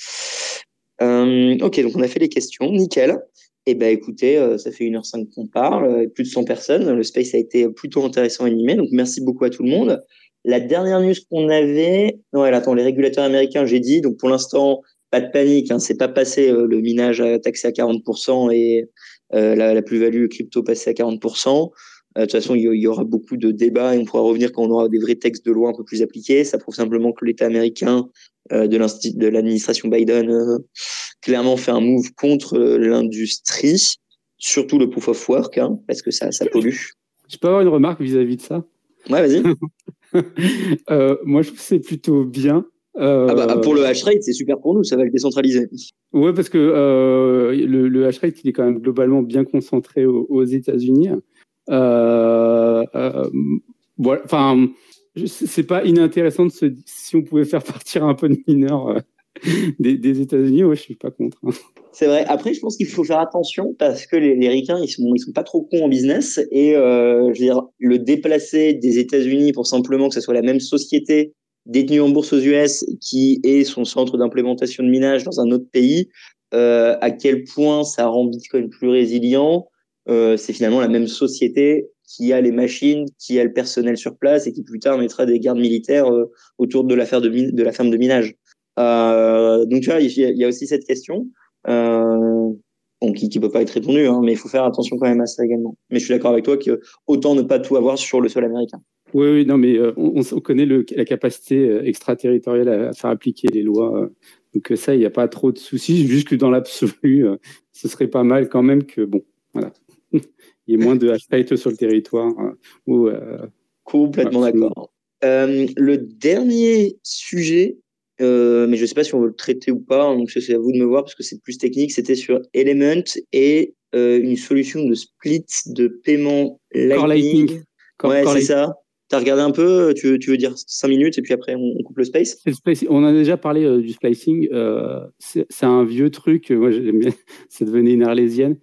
Euh, ok, donc on a fait les questions, nickel. Eh ben écoutez, euh, ça fait 1h05 qu'on parle, euh, plus de 100 personnes. Le space a été plutôt intéressant et animé, donc merci beaucoup à tout le monde. La dernière news qu'on avait, ouais, attends, les régulateurs américains, j'ai dit, donc pour l'instant, pas de panique, hein, c'est pas passé le minage taxé à 40% et la, la plus-value crypto passée à 40%. de toute façon, il y, aura beaucoup de débats et on pourra revenir quand on aura des vrais textes de loi un peu plus appliqués. Ça prouve simplement que l'État américain de l'administration Biden clairement fait un move contre l'industrie, surtout le proof of work, hein, parce que ça, ça pollue. Je peux avoir une remarque vis-à-vis de ça? Ouais, vas-y. <laughs> euh, moi, je trouve que c'est plutôt bien. Euh, ah bah, pour le hash rate, c'est super pour nous, ça va le décentraliser. Ouais, parce que euh, le, le hash rate, il est quand même globalement bien concentré aux, États-Unis. Euh, voilà, enfin, c'est pas inintéressant de se si on pouvait faire partir un peu de mineurs <laughs> des, des États-Unis. Ouais, je suis pas contre. Hein. C'est vrai. Après, je pense qu'il faut faire attention parce que les, les ricains, ils sont, ils sont pas trop cons en business et euh, je veux dire, le déplacer des États-Unis pour simplement que ce soit la même société détenue en bourse aux US qui est son centre d'implémentation de minage dans un autre pays, euh, à quel point ça rend Bitcoin plus résilient. Euh, c'est finalement la même société qui a les machines, qui a le personnel sur place et qui plus tard mettra des gardes militaires euh, autour de l'affaire de, de la ferme de minage. Euh, donc tu vois, il y, a aussi cette question euh, qui ne peut pas être répondu, hein, mais il faut faire attention quand même à ça également. Mais je suis d'accord avec toi que autant ne pas tout avoir sur le sol américain. Oui, oui, non, mais euh, on, on, connaît le, la capacité euh, extraterritoriale à, faire appliquer les lois. Euh, donc ça, il n'y a pas trop de soucis. Juste que dans l'absolu, ce serait pas mal quand même que, bon, voilà, <laughs> il y ait moins de hashtag sur le territoire. Complètement d'accord. le dernier sujet euh, mais je ne sais pas si on veut le traiter ou pas, hein, donc c'est à vous de me voir parce que c'est plus technique. C'était sur Element et une solution de split de paiement Lightning. ouais, c'est ça. Tu as regardé un peu, tu veux, dire 5 minutes et puis après on, coupe le space? On a déjà parlé euh, du splicing. c'est un vieux truc, moi j'aime <laughs> c'est devenu une arlésienne.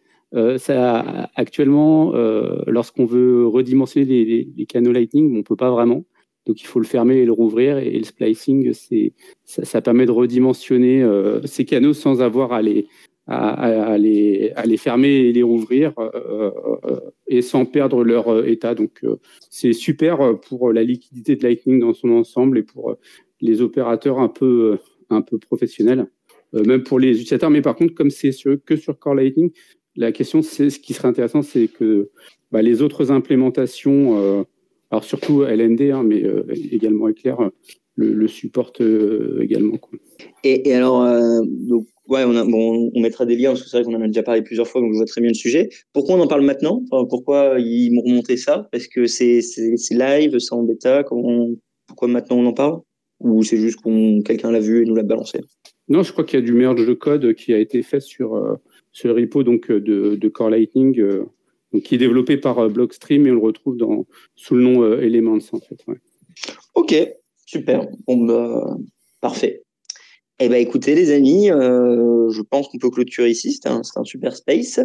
ça, actuellement, lorsqu'on veut redimensionner les, canaux Lightning, on peut pas vraiment. Donc il faut le fermer et le rouvrir. Et, le splicing, ça, ça, permet de redimensionner euh, ces canaux sans avoir à les, à, les, fermer et les rouvrir euh, euh, et sans perdre leur état. Donc c'est super pour la liquidité de Lightning dans son ensemble et pour les opérateurs un peu, un peu professionnels, même pour les utilisateurs. Mais par contre, comme c'est que sur Core Lightning, la question, c'est ce qui serait intéressant, c'est que bah, les autres implémentations alors surtout LND, hein, mais euh, également Éclair euh, le, le supporte euh, également. Quoi. Et, et, alors, donc, ouais, on, a, bon, on mettra des liens parce que c'est vrai qu'on en a déjà parlé plusieurs fois, donc je vois très bien le sujet. Pourquoi on en parle maintenant? Enfin, Pourquoi ils m'ont remonté ça? Parce que c'est live, c'est en bêta? Pourquoi maintenant on en parle? Ou c'est juste qu'on quelqu'un l'a vu et nous l'a balancé? Non, je crois qu'il y a du merge de code qui a été fait sur, ce repo donc, de, de Core Lightning donc qui est développé par euh, Blockstream et on le retrouve dans, sous le nom euh, Elements en fait. Ouais. Ok, super. Bon, bah, parfait. Eh ben, écoutez, les amis, euh, je pense qu'on peut clôturer ici. C'est un, super space.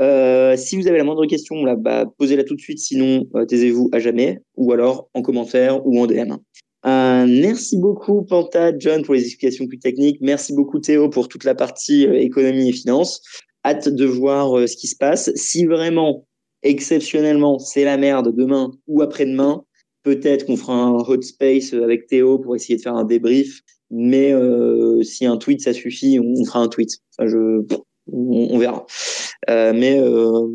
Euh, si vous avez la moindre question, bah, posez-la tout de suite. Sinon, euh, taisez-vous à jamais, ou alors en commentaire ou en DM. Merci beaucoup, Panta, John, pour les explications plus techniques. Merci beaucoup, Théo, pour toute la partie économie et finance hâte de voir ce qui se passe. Si vraiment, exceptionnellement, c'est la merde demain ou après-demain, peut-être qu'on fera un hot space avec Théo pour essayer de faire un débrief. Mais euh, si un tweet ça suffit, on fera un tweet. Enfin, je, on, verra. Euh, mais euh,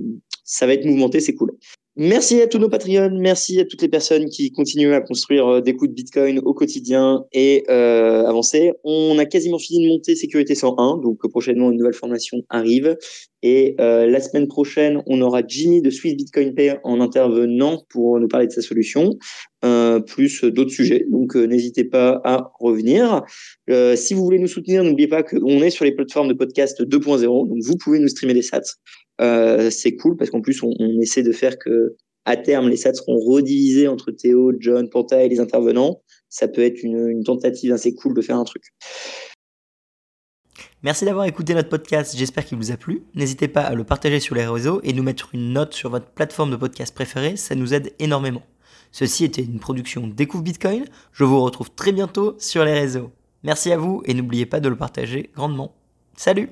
ça va être mouvementé, c'est cool. Merci à tous nos Patreons, merci à toutes les personnes qui continuent à construire euh, des coups de Bitcoin au quotidien et euh, avancer. On a quasiment fini de monter Sécurité 101, donc prochainement une nouvelle formation arrive. Et euh, la semaine prochaine, on aura Jimmy de Swiss Bitcoin Pay en intervenant pour nous parler de sa solution, euh, plus d'autres sujets. Donc euh, n'hésitez pas à revenir. Euh, si vous voulez nous soutenir, n'oubliez pas qu'on est sur les plateformes de podcast 2.0, donc vous pouvez nous streamer des sats. Euh, c'est cool parce qu'en plus, on, essaie de faire que à terme, les sats seront redivisés entre Théo, John, Panta et les intervenants. Ça peut être une, une tentative assez cool de faire un truc. Merci d'avoir écouté notre podcast, j'espère qu'il vous a plu. N'hésitez pas à le partager sur les réseaux et nous mettre une note sur votre plateforme de podcast préférée, ça nous aide énormément. Ceci était une production Découvre Bitcoin, je vous retrouve très bientôt sur les réseaux. Merci à vous et n'oubliez pas de le partager grandement. Salut